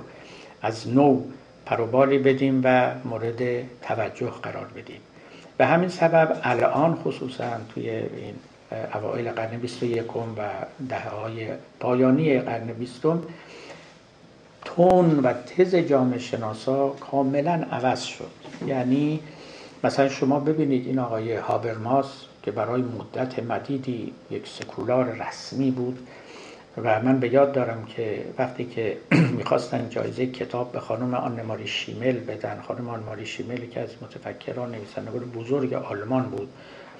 [SPEAKER 1] از نو پروبالی بدیم و مورد توجه قرار بدیم. به همین سبب الان خصوصا توی این اوائل قرن 21 و دهه های پایانی قرن بیستم تون و تز جامعه شناسا کاملا عوض شد. یعنی مثلا شما ببینید این آقای هابرماس که برای مدت مدیدی یک سکولار رسمی بود و من به یاد دارم که وقتی که [CLEARS THROAT] می‌خواستن جایزه کتاب به خانم آن ماری شیمل بدن خانم آن ماری شیمل که از متفکران نویسندگان بزرگ آلمان بود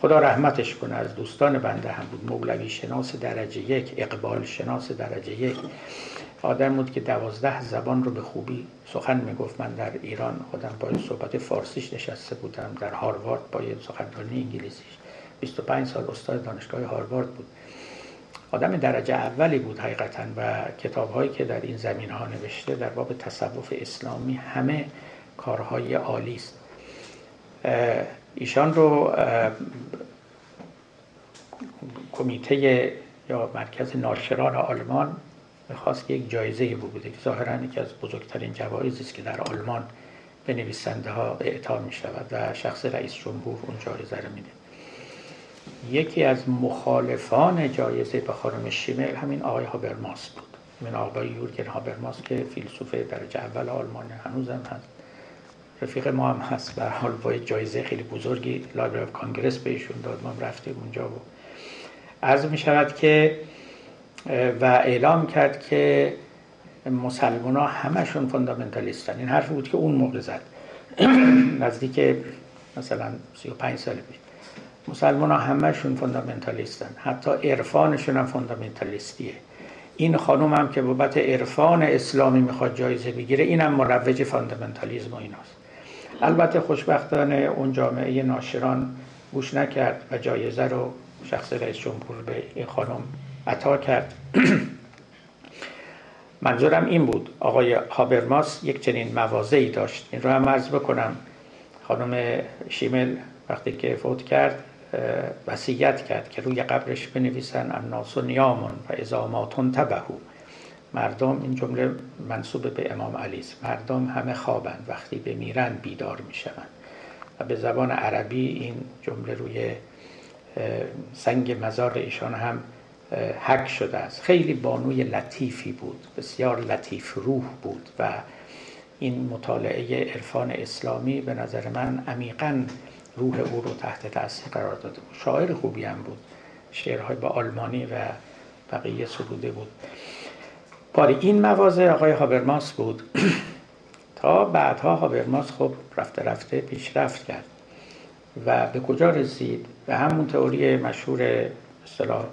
[SPEAKER 1] خدا رحمتش کنه از دوستان بنده هم بود مولوی شناس درجه یک اقبال شناس درجه یک. آدم بود که دوازده زبان رو به خوبی سخن می‌گفت. من در ایران خودم با صحبت فارسیش نشسته بودم. در هاروارد با سخنرانی انگلیسیش. 25 سال استاد دانشگاه هاروارد بود. آدم درجه اولی بود حقیقتا و کتاب هایی که در این زمین ها نوشته در باب تصوف اسلامی همه کارهای عالی است. ایشان رو کمیته یا مرکز ناشران آلمان می‌خواست که یک جایزه بوده که ظاهرا یکی از بزرگترین جوایزی است که در آلمان به نویسنده ها اعطا می شود و شخص رئیس جمهور اون جایزه رو میده. یکی از مخالفان جایزه به خانم شیمل همین آقای هابرماس بود. همین آقای یورگن هابرماس که فیلسوف درجه اول آلمان هنوزم هست. رفیق ما هم هست. به حال با جایزه خیلی بزرگی لایبرری کانگرس بهشون داد ما رفتیم اونجا و عرض می شود که و اعلام کرد که مسلمان ها همشون فاندامنتالیستن این حرف بود که اون موقع زد. [CLEARS THROAT] نزدیک مثلا 35 سال پیش. مسلمان ها همشون فاندامنتالیستن حتی عرفانشون هم فاندامنتالیستیه این خانوم هم که بابت عرفان اسلامی می‌خواد جایزه بگیره اینم مروج فاندامنتالیزم و ایناست. البته خوشبختانه اون جامعه ناشران گوش نکرد و جایزه رو شخص رئیس جمهور به این خانم عطا کرد. [CLEARS THROAT] منظورم این بود آقای هابرماس یک چنین موازهی داشت. این رو هم عرض بکنم. خانم شیمل وقتی که فوت کرد وصیت کرد که روی قبرش بنویسن الناس و نیامون و ازاماتون تبهو مردم این جمله منصوب به امام علی است. مردم همه خوابند وقتی بمیرن بیدار می‌شوند. و به زبان عربی این جمله روی سنگ مزار ایشان هم حک شده است. خیلی بانوی لطیفی بود بسیار لطیف روح بود و این مطالعه عرفان اسلامی به نظر من عمیقا روح او رو تحت تاثیر قرار داده بود. شاعر خوبی هم بود. شعرهای با آلمانی و بقیه سروده بود. باری این مواضع آقای هابرماس بود. [CLEARS THROAT] تا بعدها هابرماس خب رفته رفته پیشرفت کرد. و به کجا رسید؟ به همون تئوری مشهور اصطلاح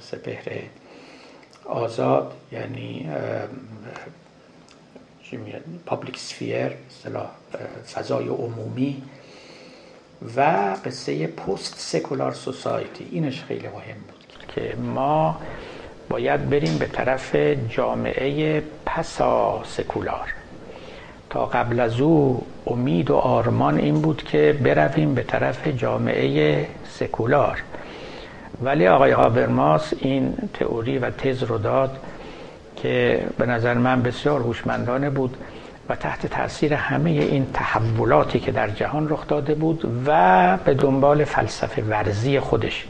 [SPEAKER 1] سپهر آزاد یعنی پابلیک سفیر فضای عمومی. و قصه پست سکولار سوسایتی اینش خیلی مهم بود که ما باید بریم به طرف جامعه پسا سکولار تا قبل از او امید و آرمان این بود که برویم به طرف جامعه سکولار. ولی آقای هابرماس این تئوری و تز رو داد که به نظر من بسیار هوشمندانه بود و تحت تاثیر همه این تحولاتی که در جهان رخ داده بود و به دنبال فلسفه ورزی خودش.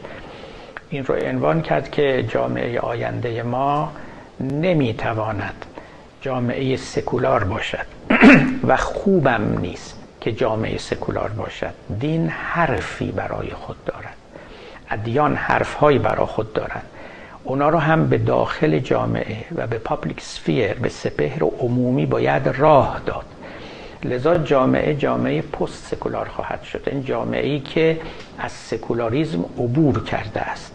[SPEAKER 1] این رو عنوان کرد که جامعه آینده ما نمی‌تواند جامعه سکولار باشد [CLEARS THROAT] و خوبم نیست که جامعه سکولار باشد. دین حرفی برای خود دارد. ادیان حرفهایی برای خود دارند. اونا رو هم به داخل جامعه و به public sphere به سپهر عمومی باید راه داد. لذا جامعه جامعه post-secular خواهد شد. این جامعه ای که از سکولاریزم عبور کرده است.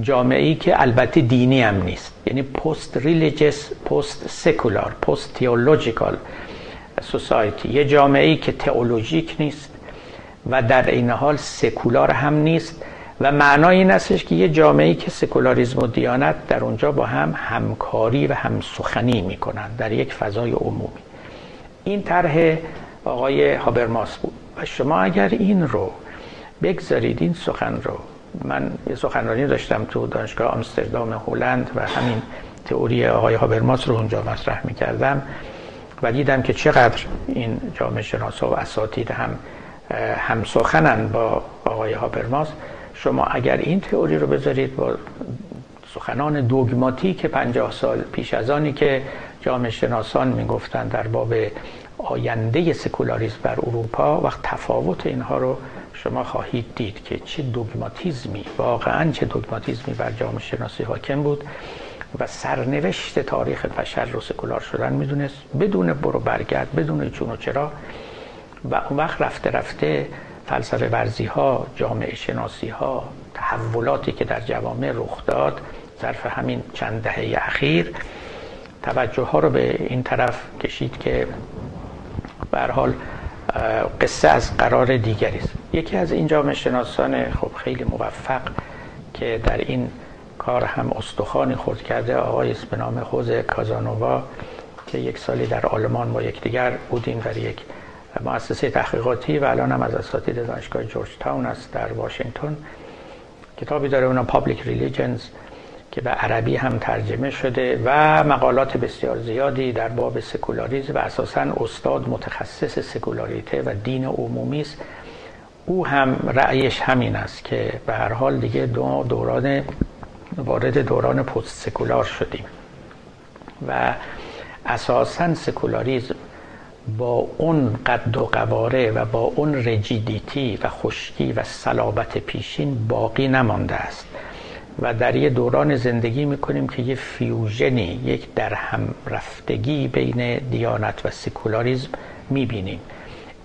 [SPEAKER 1] جامعه ای که البته دینی هم نیست. یعنی post-religious post-secular post-theological society یه جامعه ای که تئولوژیک نیست و در این حال سکولار هم نیست. و معنای این استش که یه جامعه که سکولاریزم و دیانت در اونجا با هم همکاری و همسخنی می‌کنن در یک فضای عمومی. این طرح آقای هابرماس بود. و شما اگر این رو بگذارید این سخن رو من یه سخنرانی داشتم تو دانشگاه آمستردام هلند و همین تئوری آقای هابرماس رو اونجا مطرح می‌کردم و دیدم که چقدر این جامعه شناسا و اساتید هم هم سخنن با آقای هابرماس. شما اگر این تئوری رو بذارید با سخنان دوگماتیک پنجاه سال پیش از آنی که جامعه شناسان می‌گفتند در باب آینده سکولاریسم بر اروپا وقت تفاوت اینها رو شما خواهید دید که چه دوگماتیزمی واقعا چه دوگماتیزمی بر جامعه شناسی حاکم بود و سرنوشت تاریخ بشر رو سکولار شدن می‌دونست بدون برو برگرد بدون چون و چرا. و اون وقت رفته رفته فلسفه ورزی ها جامعه شناسی ها تحولاتی که در جوامع رخ داد ظرف همین چند دهه اخیر توجه ها رو به این طرف کشید که به حال قصه از قرار دیگری است. یکی از این جامعه شناسان خب خیلی موفق که در این کار هم استخوانی خورد کرده آقای است به نام خوزه کازانووا که یک سالی در آلمان با یکدیگر بودیم در یک مؤسسه تحقیقاتی و الان هم از اساتید دانشگاه جورج تاون است در واشنگتن. کتابی داره on public religions که به عربی هم ترجمه شده و مقالات بسیار زیادی در باب سکولاریزم و اساسا استاد متخصص سکولاریته و دین عمومی است. او هم رأیش همین است که به هر حال دیگه دو دوران وارد دوران post-secular شدیم و اساسا سکولاریزم با اون قد و قواره و با اون rigidity و خشکی و صلابت پیشین باقی نمانده است. و در یه دوران زندگی می‌کنیم که یه fusion ی یک در هم رفتگی بین دیانت و سکولاریزم می‌بینیم.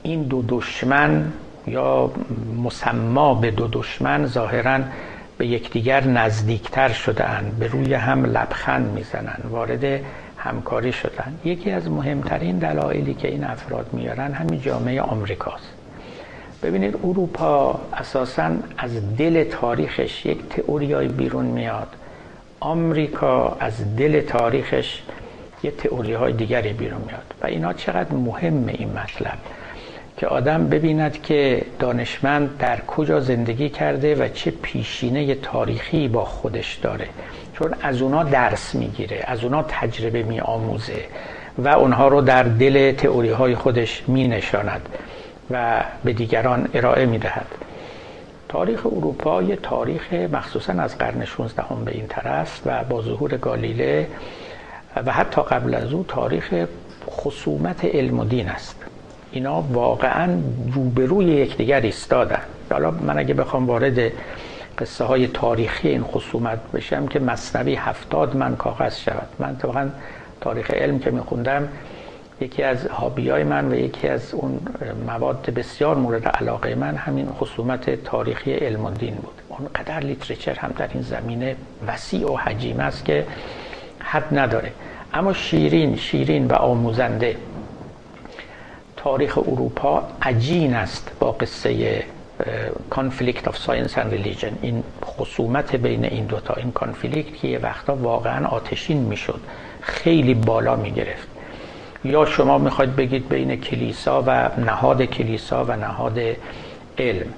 [SPEAKER 1] این دو دشمن یا مسما به دو دشمن ظاهرا به یکدیگر نزدیکتر شدن به روی هم لبخند می‌زنن وارد همکاری شدن. یکی از مهمترین دلایلی که این افراد میارن همین جامعه آمریکاست. ببینید اروپا اساسا از دل تاریخش یک تئوریای بیرون میاد. آمریکا از دل تاریخش یه تئوری های دیگری بیرون میاد. و اینا چقدر مهمه این مطلب؟ که آدم ببیند که دانشمند در کجا زندگی کرده و چه پیشینه تاریخی با خودش داره. چون از اونا درس می‌گیره از اونا تجربه میآموزه و اونها رو در دل تئوری های خودش می نشاند و به دیگران ارائه می دهد تاریخ اروپا یه تاریخ مخصوصا از قرن 16 هم به این طرف و با ظهور گالیله و حتی قبل از او تاریخ خصومت علم و دین است. اینا واقعا روبروی یکدیگر ایستادن. حالا من اگه بخوام وارد قصه های تاریخی این خصومت بشم که مصنوی هفتاد من کاغذ شود. من طبعا تاریخ علم که میخوندم یکی از هابی های من و یکی از اون مواد بسیار مورد علاقه من همین خصومت تاریخی علم و دین بود. اونقدر لیترچر هم در این زمینه وسیع و حجیم است که حد نداره. اما شیرین شیرین و آموزنده تاریخ اروپا عجین است با قصه conflict of science and religion این خصومت بین این دوتا این conflict که یه وقتا واقعا آتشین می‌شد. خیلی بالا می‌گرفت. یا شما می‌خواید بگید بین کلیسا و نهاد کلیسا و نهاد علم.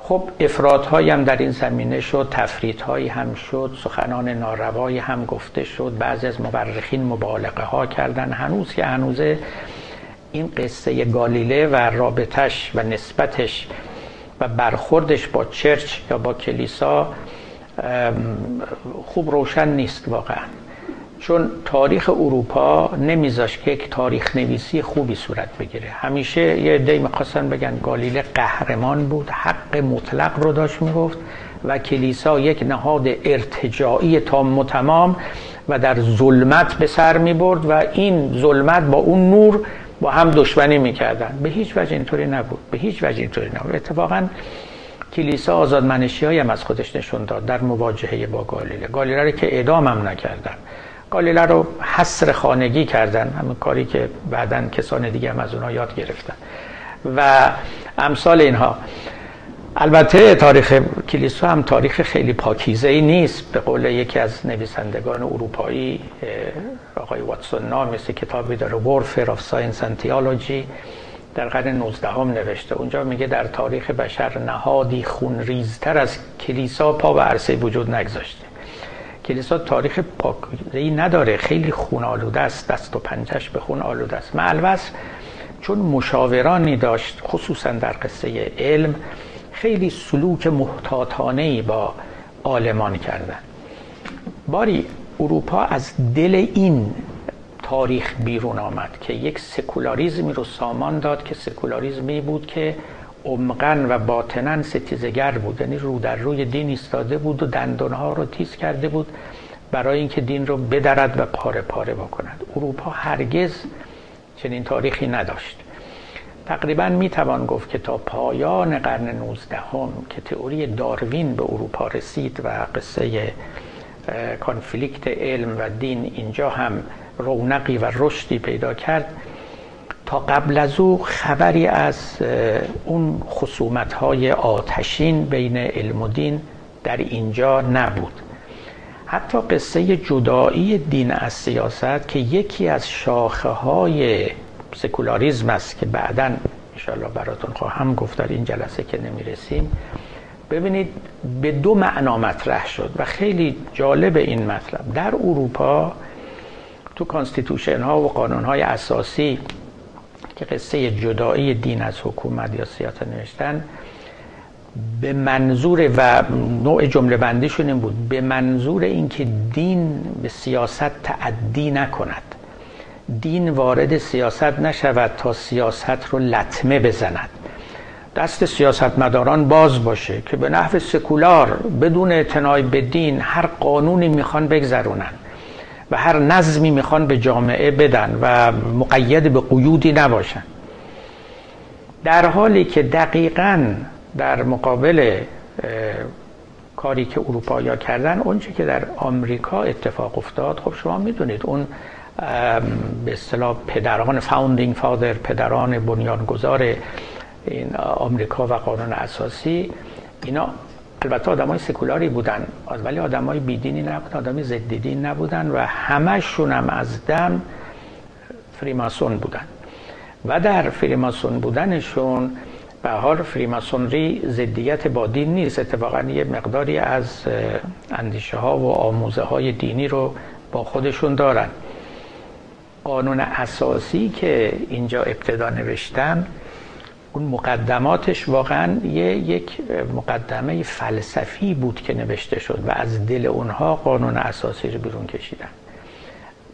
[SPEAKER 1] خب افرادهایی هم در این زمینه شد تفریدهایی هم شد سخنان ناروایی هم گفته شد بعضی از مورخین مبالغه ها کردن. هنوز که هنوزه این قصه گالیله و رابطش و نسبتش و برخوردش با چرچ یا با کلیسا خوب روشن نیست واقعا. چون تاریخ اروپا نمیذاش که یک تاریخ نویسی خوبی صورت بگیره. همیشه یه دی می‌خواستن بگن گالیله قهرمان بود حق مطلق رو داشت می‌گفت و کلیسا یک نهاد ارتجاعی تام تمام و در ظلمت به سر می‌برد و این ظلمت با اون نور با هم دشمنی می‌کردن. به هیچ وجه اینطوری نبود. به هیچ وجه اینطوری نبود. اتفاقا کلیسا آزادمنشی هم از خودش نشون داد در مواجهه با گالیله. گالیله رو که اعدام هم نکردن. گالیله رو حصر خانگی کردن. همون کاری که بعدا کسان دیگه هم از اونها یاد گرفتن. و امثال اینها البته تاریخ کلیسا هم تاریخ خیلی پاکیزه ای نیست. به قول یکی از نویسندگان اروپایی آقای واتسون نام مثل کتابی داره Warfare of Science and Theology. در قرن 19 هم نوشته. اونجا میگه در تاریخ بشر نهادی خون ریزتر از کلیسا پا به عرصه وجود نگذاشته. کلیسا تاریخ پاکی نداره. خیلی خون آلوده است. دست و پنجش به خون آلوده است. معلوس چون مشاورانی داشت خصوصا در قصه علم خیلی سلوک محتاطانه با آلمان کردن. باری اروپا از دل این تاریخ بیرون آمد که یک سکولاریزمی رو سامان داد که سکولاریزمی بود که عمقا و باطنا ستیزگر بود. یعنی رو در روی دین ایستاده بود و دندانها رو تیز کرده بود برای اینکه دین رو بدرد و پاره پاره بکند. اروپا هرگز چنین تاریخی نداشت. تقریبا می‌توان گفت که تا پایان قرن 19 هم که تئوری داروین به اروپا رسید و قصه کانفلیکت علم و دین اینجا هم رونقی و رشدی پیدا کرد. تا قبل از او خبری از اون خصومت های آتشین بین علم و دین در اینجا نبود. حتی قصه جدایی دین از سیاست که یکی از شاخه های سکولاریزم است که بعدا انشاءالله براتون خواهم گفت در این جلسه که نمی‌رسیم. ببینید به دو معنا مطرح شد و خیلی جالب این مطلب. در اروپا تو constitution ها و قانون های اساسی که قصه جدایی دین از حکومت یا سیاست نوشتن به منظور و نوع جمله بندیشون این بود به منظور اینکه دین به سیاست تعدی نکند. دین وارد سیاست نشود تا سیاست رو لطمه بزند. دست سیاستمداران باز باشه که به نحو سکولار بدون اعتنای به دین هر قانونی می‌خوان بگذرونن و هر نظمی می‌خوان به جامعه بدن و مقید به قیودی نباشن. در حالی که دقیقا در مقابل کاری که اروپایی کردن اونچه که در آمریکا اتفاق افتاد خب شما می‌دونید اون به اصطلاح پدران founding father پدران بنیانگذار این آمریکا و قانون اساسی اینا البته آدمای سکولاری بودن ولی آدمای بیدینی نبودن آدمای ضد دین نبودن و همشون هم از دم فریماسون بودن. و در فریماسون بودنشون به حال فریماسونری ضدیت با دین نیست. اتفاقا یه مقداری از اندیشه ها و آموزه های دینی رو با خودشون دارن. قانون اساسی که اینجا ابتدا نوشتن اون مقدماتش واقعا یه یک مقدمه فلسفی بود که نوشته شد و از دل اونها قانون اساسی رو بیرون کشیدن.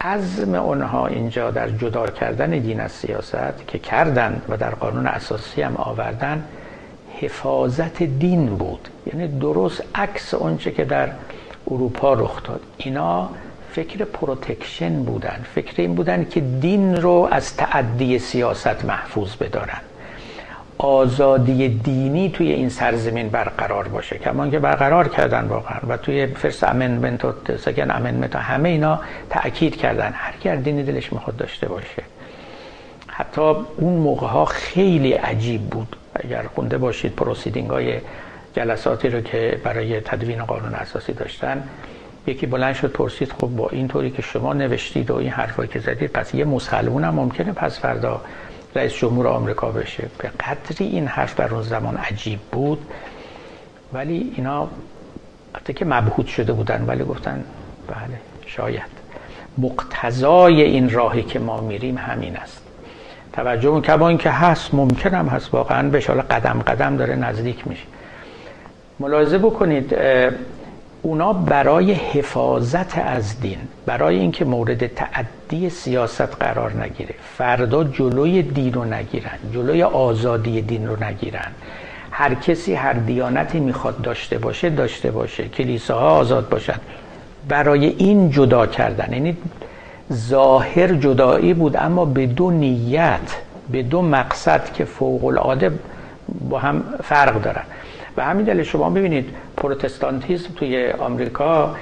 [SPEAKER 1] عزم اونها اینجا در جدا کردن دین از سیاست که کردن و در قانون اساسی هم آوردن حفاظت دین بود. یعنی درست عکس اونچه که در اروپا رخ داد. اینا فکر protection بودن. فکر این بودن که دین رو از تعدی سیاست محفوظ بدارن. آزادی دینی توی این سرزمین برقرار باشه. کما اینکه برقرار کردن واقعا. و توی first amendment و second amendment و همه اینا تأکید کردن. هر کی دینی دلش می‌خواد داشته باشه. حتی اون موقع ها خیلی عجیب بود. اگر خونده باشید proceeding های جلساتی رو که برای تدوین قانون اساسی داشتن یکی بلند شد پرسید خب با این طوری که شما نوشتید و این حرفایی که زدید پس یه مسلمون هم ممکنه پس فردا رئیس جمهور آمریکا بشه. به قدری این حرف در اون زمان عجیب بود. ولی اینا حتی که مبهوت شده بودن ولی گفتن بله شاید. مقتضای این راهی که ما میریم همین است. توجه کما این که هست ممکن هم هست واقعا به قدم قدم داره نزدیک میشه. ملاحظه بکنید اونا برای حفاظت از دین برای اینکه مورد تعدی سیاست قرار نگیره. فردا جلوی دین رو نگیرن جلوی آزادی دین رو نگیرن. هر کسی هر دیانتی می‌خواد داشته باشه داشته باشه. کلیساها آزاد باشن. برای این جدا کردن یعنی ظاهر جدایی بود اما به دو نیت به دو مقصد که فوق العاده با هم فرق دارن. و همین دلیل شما ببینید پروتستانتیزم توی آمریکا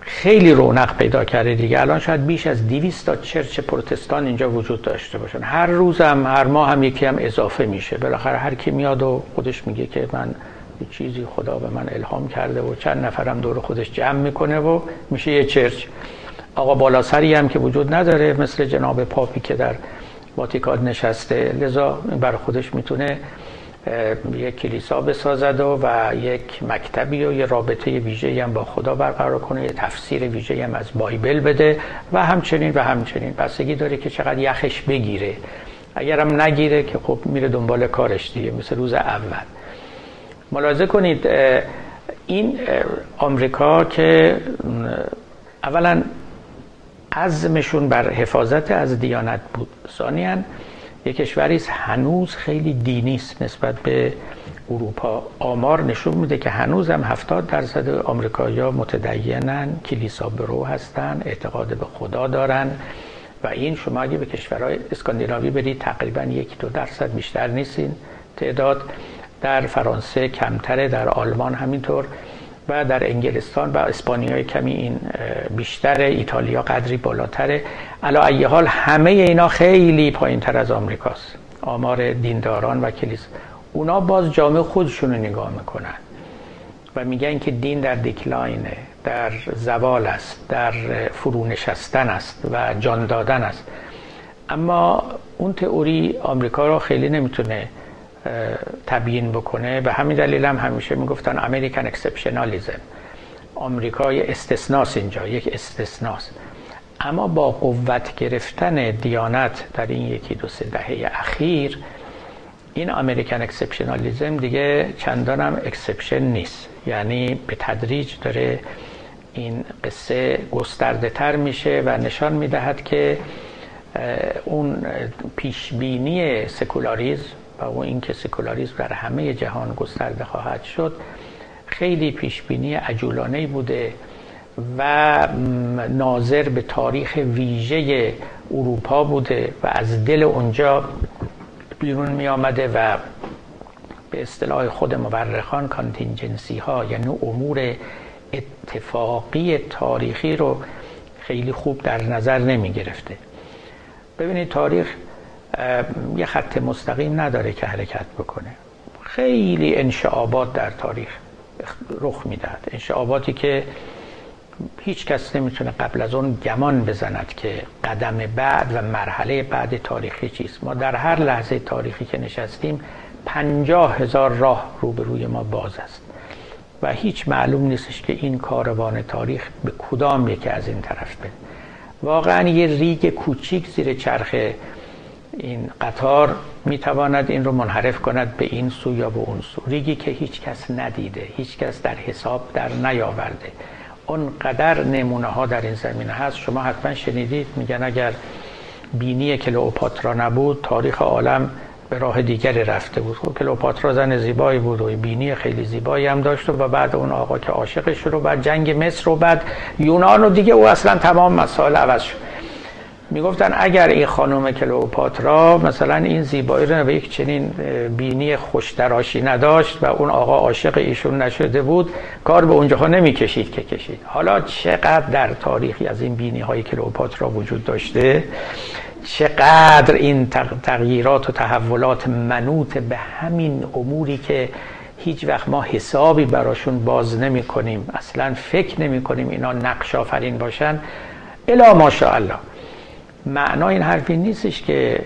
[SPEAKER 1] خیلی رونق پیدا کرده دیگه. الان شاید بیش از 200 تا چرچ پروتستان اینجا وجود داشته باشن. هر روز هم هر ماه هم یکی هم اضافه میشه. بالاخره هر کی میاد و خودش میگه که من چیزی خدا به من الهام کرده و چند نفرم دور خودش جمع می‌کنه و میشه یه چرچ. آقا بالاسری هم که وجود نداره مثل جناب پاپی که در واتیکان نشسته. لذا بر خودش می‌تونه یک کلیسا بسازد و, و یک مکتبی و یه رابطه ویژه هم با خدا برقرار کنه یه تفسیر ویژه هم از بایبل بده و همچنین و همچنین. بستگی داره که چقدر یخش بگیره. اگرم نگیره که خب میره دنبال کارش دیگه مثل روز اول. ملاحظه کنید این آمریکا که اولا عزمشون بر حفاظت از دیانت بود. ثانیاً یک کشوری هنوز خیلی دینی است نسبت به اروپا. آمار نشون میده که هنوز هم 70 درصد آمریکایی‌ها متدینن کلیسا برو هستن اعتقاد به خدا دارن. و این شما اگه به کشورهای اسکاندیناوی برید تقریبا یک دو درصد بیشتر نیستین تعداد. در فرانسه کمتره در آلمان همینطور. و در انگلستان و اسپانیا کمی این بیشتر ایتالیا قدری بالاتره. علا ای حال همه اینا خیلی پایین تر از آمریکاست. آمار دینداران و کلیس اونا باز جامعه خودشون رو نگاه می‌کنن و میگن که دین در دیکلاینه در زوال است در فرونشستن است و جان دادن است. اما اون تئوری آمریکا رو خیلی نمی‌تونه تبیین بکنه به همین دلیل هم همیشه می‌گفتن American exceptionalism آمریکا یه استثناس اینجا یک استثناس. اما با قوت گرفتن دیانت در این یکی دو سه دهه اخیر این American exceptionalism دیگه چندان هم exception نیست. یعنی به تدریج داره این قصه گسترده تر میشه و نشان می‌دهد که اون پیشبینی سکولاریزم و اون اینکه سکولاریزم در همه جهان گسترده خواهد شد خیلی پیشبینی عجولانه بوده و ناظر به تاریخ ویژه اروپا بوده و از دل اونجا بیرون می آمده و به اصطلاح خود مورخان contingency ها یعنی امور اتفاقی تاریخی رو خیلی خوب در نظر نمی گرفته ببینید تاریخ یه خط مستقیم نداره که حرکت بکنه. خیلی انشعابات در تاریخ رخ می‌دهد. انشعاباتی که هیچ کس نمی‌تونه قبل از اون گمان بزند که قدم بعد و مرحله بعد تاریخی چیست. ما در هر لحظه تاریخی که نشستیم پنجاه هزار راه روبروی ما باز است. و هیچ معلوم نیستش که این کاروان تاریخ به کدام یکی از این طرف بده واقعا یه ریگ کوچیک زیر چرخ این قطار می‌تواند این رو منحرف کند به این سو یا به اون سو. ریگی که هیچ کس ندیده هیچ کس در حساب در نیاورده. اونقدر نمونه ها در این زمینه هست. شما حتما شنیدید میگن اگر بینی کلئوپاترا نبود تاریخ عالم به راه دیگری رفته بود. خب کلئوپاترا زن زیبایی بود و بینی خیلی زیبایی هم داشت و بعد اون آقا که عاشقش رو بعد جنگ مصر و بعد یونان و دیگه او اصلا تمام مسائل عوض شد. می‌گفتن اگر این خانم کلئوپاترا مثلا این زیبایی رو به یک چنین بینی خوشتراشی نداشت و اون آقا عاشق ایشون نشده بود کار به اونجاها نمی‌کشید که کشید. حالا چقدر در تاریخی از این بینی های کلئوپاترا وجود داشته چقدر این تغییرات و تحولات منوط به همین اموری که هیچ وقت ما حسابی براشون باز نمی کنیم اصلا فکر نمی کنیم اینا نقش آفرین باشن. الا ماشاءالله معنا این حرفی نیستش که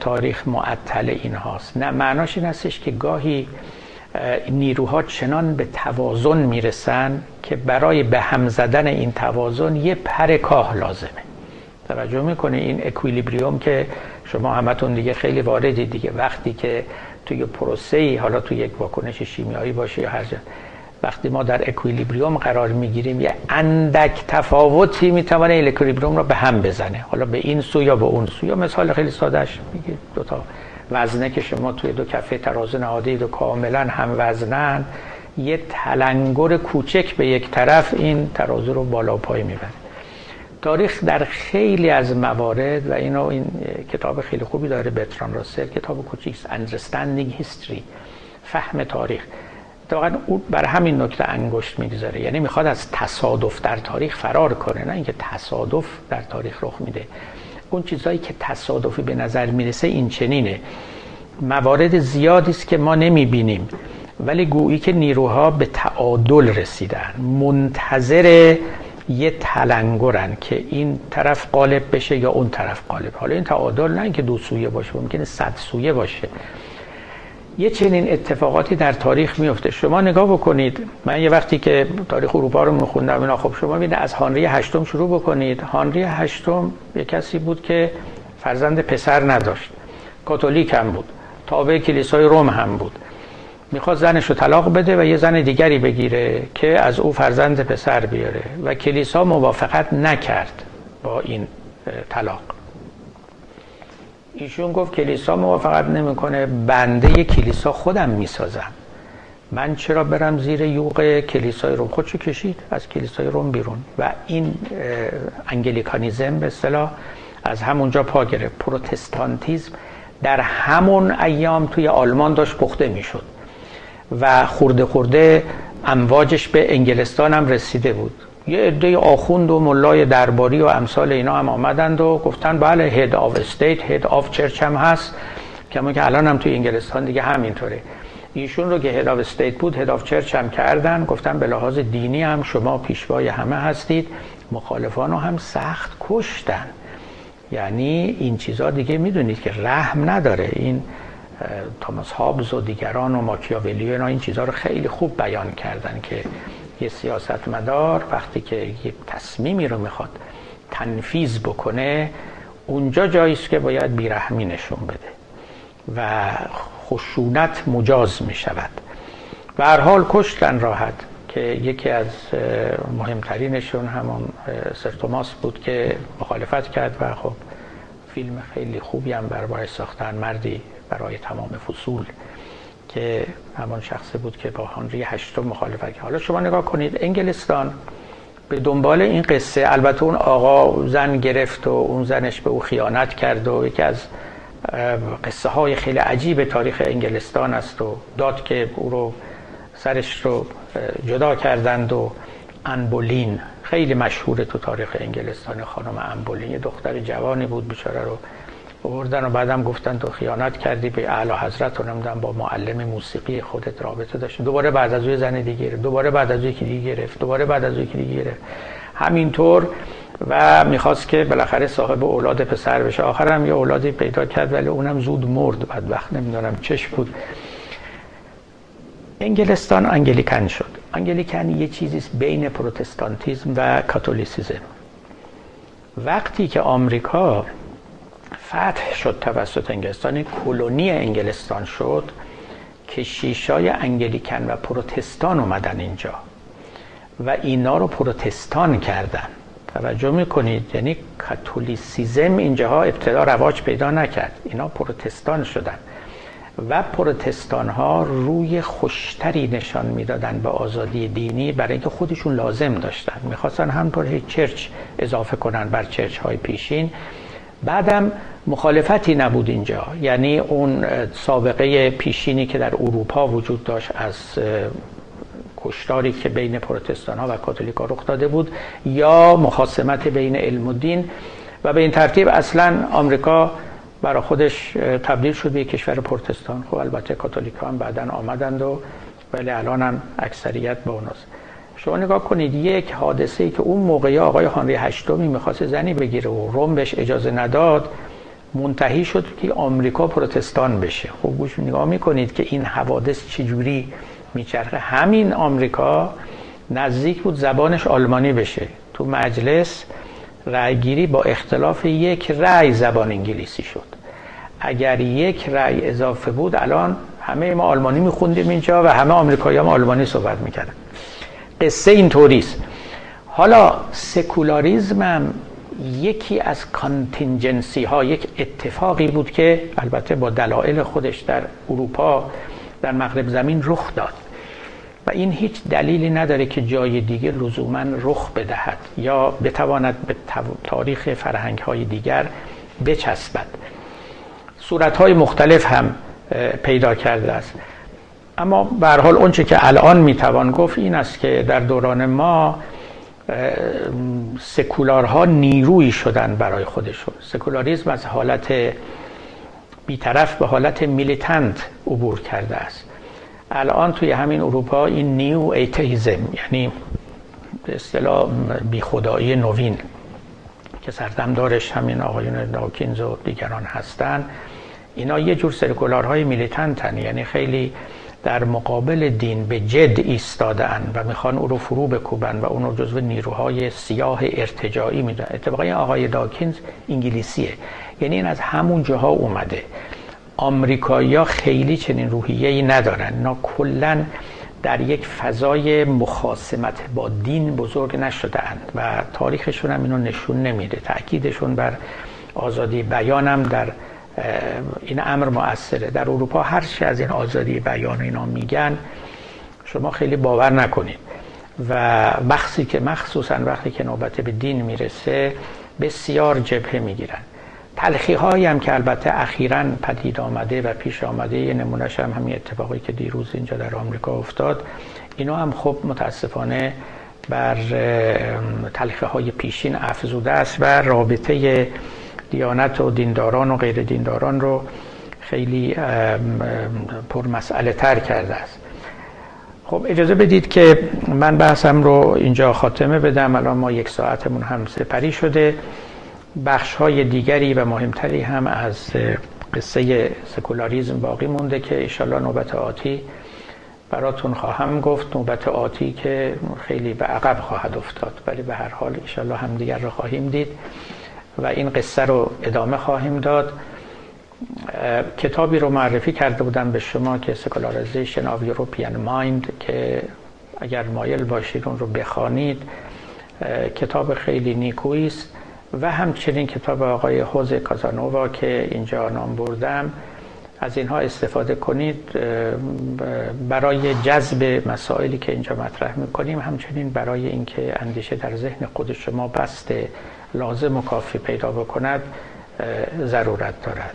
[SPEAKER 1] تاریخ معطل این هاست. نه معناش این هستش که گاهی نیروها چنان به توازن می‌رسن که برای به هم زدن این توازن یه پر کاه لازمه. توجه می‌کنه این اکویلیبریوم که شما همتون دیگه خیلی واردی دیگه. وقتی که توی پروسه ای حالا توی یک واکنش شیمیایی باشه یا هر جا وقتی ما در اکویلیبریوم قرار می‌گیریم یه اندک تفاوتی می‌تونه اکویلیبریوم رو به هم بزنه؟ حالا به این سو یا به اون سو؟ یا مثال خیلی سادهش میگه دو تا وزنه که شما توی دو کفه ترازو نهاده و کاملا هم وزنن یه تلنگر کوچک به یک طرف این ترازو رو بالا پای می‌بره. تاریخ در خیلی از موارد و اینو این کتاب خیلی خوبی داره بتران راسل کتاب کوچیک Understanding History فهم تاریخ. واقعا او بر همین نکته انگشت می‌گذاره. یعنی می‌خواد از تصادف در تاریخ فرار کنه نه اینکه تصادف در تاریخ رخ میده. اون چیزهایی که تصادفی به نظر می‌رسه این چنینه. موارد زیادی است که ما نمی‌بینیم ولی گویی که نیروها به تعادل رسیدن. منتظر یه تلنگرن که این طرف قالب بشه یا اون طرف قالب حالا این تعادل نه اینکه دو سویه باشه ممکنه صد سویه باشه. یه چنین اتفاقاتی در تاریخ میفته. شما نگاه بکنید. من یه وقتی که تاریخ اروپا رو میخوندم اینا خب شما ببینید از هانری هشتم شروع بکنید. هانری هشتم یه کسی بود که فرزند پسر نداشت. کاتولیک هم بود. تابع کلیسای روم هم بود. می‌خواد زنش رو طلاق بده و یه زن دیگری بگیره که از او فرزند پسر بیاره. و کلیسا موافقت نکرد با این طلاق. ایشون گفت کلیسا موافقت نمی‌کنه بنده کلیسا خودم می‌سازم. من چرا برم زیر یوغ کلیسای روم؟ خودشو کشید؟ از کلیسای روم بیرون. و این انگلیکانیزم به اصطلاح از همونجا پا گرفت. پروتستانتیزم در همون ایام توی آلمان داشت پخته می‌شد. و خورده خورده امواجش به انگلستان هم رسیده بود. یه عده آخوند و ملای درباری و امثال اینا هم آمدند و گفتن بله head of state head of church هم هست. کما که الان هم توی انگلستان دیگه همینطوره. ایشون رو که head of state بود head of church هم کردن. گفتن به لحاظ دینی هم شما پیشوای همه هستید. مخالفان رو هم سخت کشتن. یعنی این چیزها دیگه می‌دونید که رحم نداره. این تاماس هابز و دیگران و ماکیاولی اینا این چیزها رو خیلی خوب بیان کردن که یه سیاستمدار وقتی که یه تصمیمی رو می‌خواد تنفیز بکنه اونجا جایی که باید بیرحمی نشون بده و خشونت مجاز می شود و هر حال کشتن راحت که یکی از مهمترینشون همون سر توماس بود که مخالفت کرد و خب فیلم خیلی خوبی هم برای ساختن مردی برای تمام فصول که همان شخصی بود که با هنری هشتم مخالفت کرد. حالا شما نگاه کنید انگلستان به دنبال این قصه البته اون آقا زن گرفت و اون زنش به او خیانت کرد و یکی از قصه های خیلی عجیب تاریخ انگلستان است و داد که او رو سرش رو جدا کردند و انبولین خیلی مشهور تو تاریخ انگلستان خانم انبولین یه دختر جوانی بود بیچاره رو آوردن و بعدم گفتن تو خیانت کردی به اعلی حضرت و نمی‌دونم با معلم موسیقی خودت رابطه داشت دوباره بعد از او زن دیگه دوباره بعد از او یکی دیگه گرفت دوباره بعد از او یکی دیگه گرفت. همینطور و می‌خواست که بالاخره صاحب اولاد پسر بشه. آخر هم یه اولادی پیدا کرد ولی اونم زود مرد بعد وقت نمی‌دونم چش بود. انگلستان انگلیکن شد. انگلیکن یه چیزی بین پروتستانتیزم و کاتولیسیزم. وقتی که آمریکا فتح شد توسط انگلستان. کلونی انگلستان شد که شیشای انگلیکن و پروتستان اومدن اینجا و اینا رو پروتستان کردن. توجه می‌کنید؟ یعنی کاتولیسیزم اینجاها ابتدا رواج پیدا نکرد. اینا پروتستان شدن و پروتستان ها روی خوشتری نشان می‌دادن به آزادی دینی برای اینکه خودشون لازم داشتن. می‌خواستن همطور هی چرچ اضافه کنن بر چرچ های پیشین. بعدم مخالفتی نبود اینجا. یعنی اون سابقه پیشینی که در اروپا وجود داشت از کشتاری که بین پروتستان ها و کاتولیک رخ داده بود یا مخاسمت بین علم و دین. و به این ترتیب اصلا آمریکا برای خودش تبدیل شد به کشور پروتستان. خب البته کاتولیک ها هم بعدا آمدند و ولی الان هم اکثریت با اوناست. شما نگاه کنید یک حادثه ای که اون موقعی آقای هانری هشتمی می‌خواست زنی بگیره و روم بهش اجازه نداد منتهی شد که آمریکا پروتستان بشه. خب گوش نگاه می‌کنید که این حوادث چجوری میچرخه. همین آمریکا نزدیک بود زبانش آلمانی بشه. تو مجلس رأیگیری با اختلاف یک رأی زبان انگلیسی شد. اگر یک رأی اضافه بود الان همه ما آلمانی میخوندیم اینجا و همه آمریکایی هم آلمانی صحبت می‌کردن. قصه اینطوریست حالا سکولاریزم هم یکی از کانتینجنسی ها یک اتفاقی بود که البته با دلایل خودش در اروپا در مغرب زمین رخ داد. و این هیچ دلیلی نداره که جای دیگه لزوما رخ بدهد یا بتواند به تاریخ فرهنگ های دیگر بچسبد. صورت های مختلف هم پیدا کرده است. اما به حال اونچه که الان می‌توان گفت این است که در دوران ما سکولارها نیرویی شدن برای خودشون. سکولاریزم از حالت بیطرف به حالت میلیتنت عبور کرده است. الان توی همین اروپا این نیو ایتیزم یعنی به اصطلاح بیخدایی نوین که سردمدارش همین آقایون داکینز و دیگران هستند اینا یه جور سرکولارهای میلیتنتن یعنی خیلی در مقابل دین به جد ایستادن و می‌خوان او رو فرو بکوبن و اون رو جزو نیروهای سیاه ارتجاعی میدن اتفاقا آقای داکینز انگلیسیه. یعنی این از همون جاها اومده. آمریکایی‌ها خیلی چنین روحیه‌ای ندارن. اینا کلا در یک فضای مخاسمت با دین بزرگ نشدهاند و تاریخشون هم اینو نشون نمیده. تاکیدشون بر آزادی بیانم در این امر مؤثره. در اروپا هر چی از این آزادی بیان اینا میگن شما خیلی باور نکنید. و مخصی که مخصوصا وقتی که نوبت به دین می‌رسه بسیار جبهه می‌گیرن. تلخی هایی هم که البته اخیرا پدید آمده و پیش آمده یه نمونهش هم همین اتفاقی که دیروز اینجا در آمریکا افتاد اینا هم خب متاسفانه بر تلخی های پیشین افزوده است و رابطه دیانت و دینداران و غیر دینداران رو خیلی پر مسئله تر کرده است. خب اجازه بدید که من بحثم رو اینجا خاتمه بدم. الان ما یک ساعتمون هم سپری شده. بخش های دیگری و مهمتری هم از قصه سکولاریزم باقی مونده که ایشالله نوبت آتی براتون خواهم گفت. نوبت آتی که خیلی به عقب خواهد افتاد ولی به هر حال ایشالله همدیگر رو خواهیم دید. و این قصه رو ادامه خواهیم داد. کتابی رو معرفی کرده بودم به شما که secularization of European mind که اگر مایل باشید اون رو بخوانید کتاب خیلی نیکویی است. و همچنین کتاب آقای حوز کازانووا که اینجا نام بردم. از اینها استفاده کنید برای جذب مسائلی که اینجا مطرح می‌کنیم همچنین برای اینکه اندیشه در ذهن خود شما بسته لازم و کافی پیدا بکند ضرورت دارد.